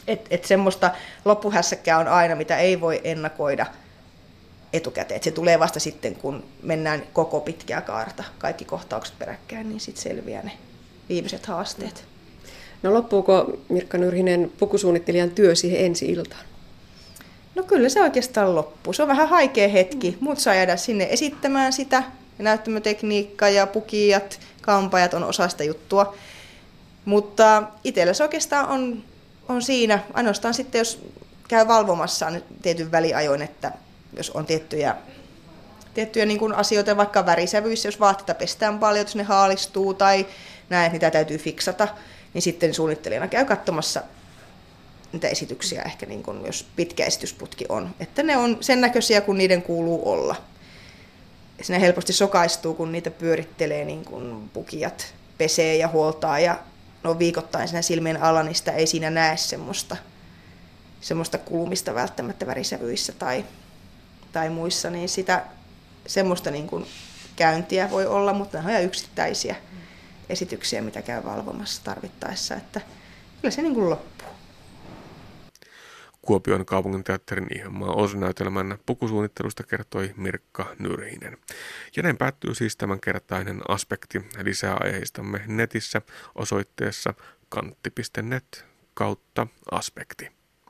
et, et semmoista loppuhässäkkää on aina, mitä ei voi ennakoida etukäteen. Et se tulee vasta sitten, kun mennään koko pitkää kaarta, kaikki kohtaukset peräkkäin, niin sitten selviää ne viimeiset haasteet. No loppuuko Mirkka Nyrhinen pukusuunnittelijan työ siihen ensi iltaan? No kyllä se oikeastaan loppuu. Se on vähän haikea hetki. Muut saa jäädä sinne esittämään sitä. Näyttämötekniikka ja pukijat, kampajat on osa sitä juttua. Mutta itsellä se oikeastaan on, on siinä. Ainoastaan sitten, jos käy valvomassa tietyn väliajoin, että jos on tiettyjä, tiettyjä niin kuin asioita, vaikka värisävyissä, jos vaatteita pestään paljon, jos ne haalistuu tai näen, että niitä täytyy fiksata, niin sitten suunnittelijana käy katsomassa niitä esityksiä ehkä niin kuin, jos pitkä esitysputki on. Että ne on sen näköisiä, kun niiden kuuluu olla. Sinne helposti sokaistuu, kun niitä pyörittelee niin kuin pukijat pesee ja huoltaa ja no viikoittain siinä silmien alla, niin sitä ei siinä näe semmoista semmoista kulumista välttämättä värisävyissä tai, tai muissa, niin sitä semmoista niin kuin käyntiä voi olla, mutta ne on ihan yksittäisiä esityksiä, mitä käy valvomassa tarvittaessa, että kyllä se niin kuin loppuu. Kuopion kaupunginteatterin Ihanmaa osnäytelmän pukusuunnittelusta kertoi Mirkka Nyrhinen. Ja näin päättyy siis tämänkertainen aspekti. Lisää aiheistamme netissä osoitteessa kantti.net kautta aspekti.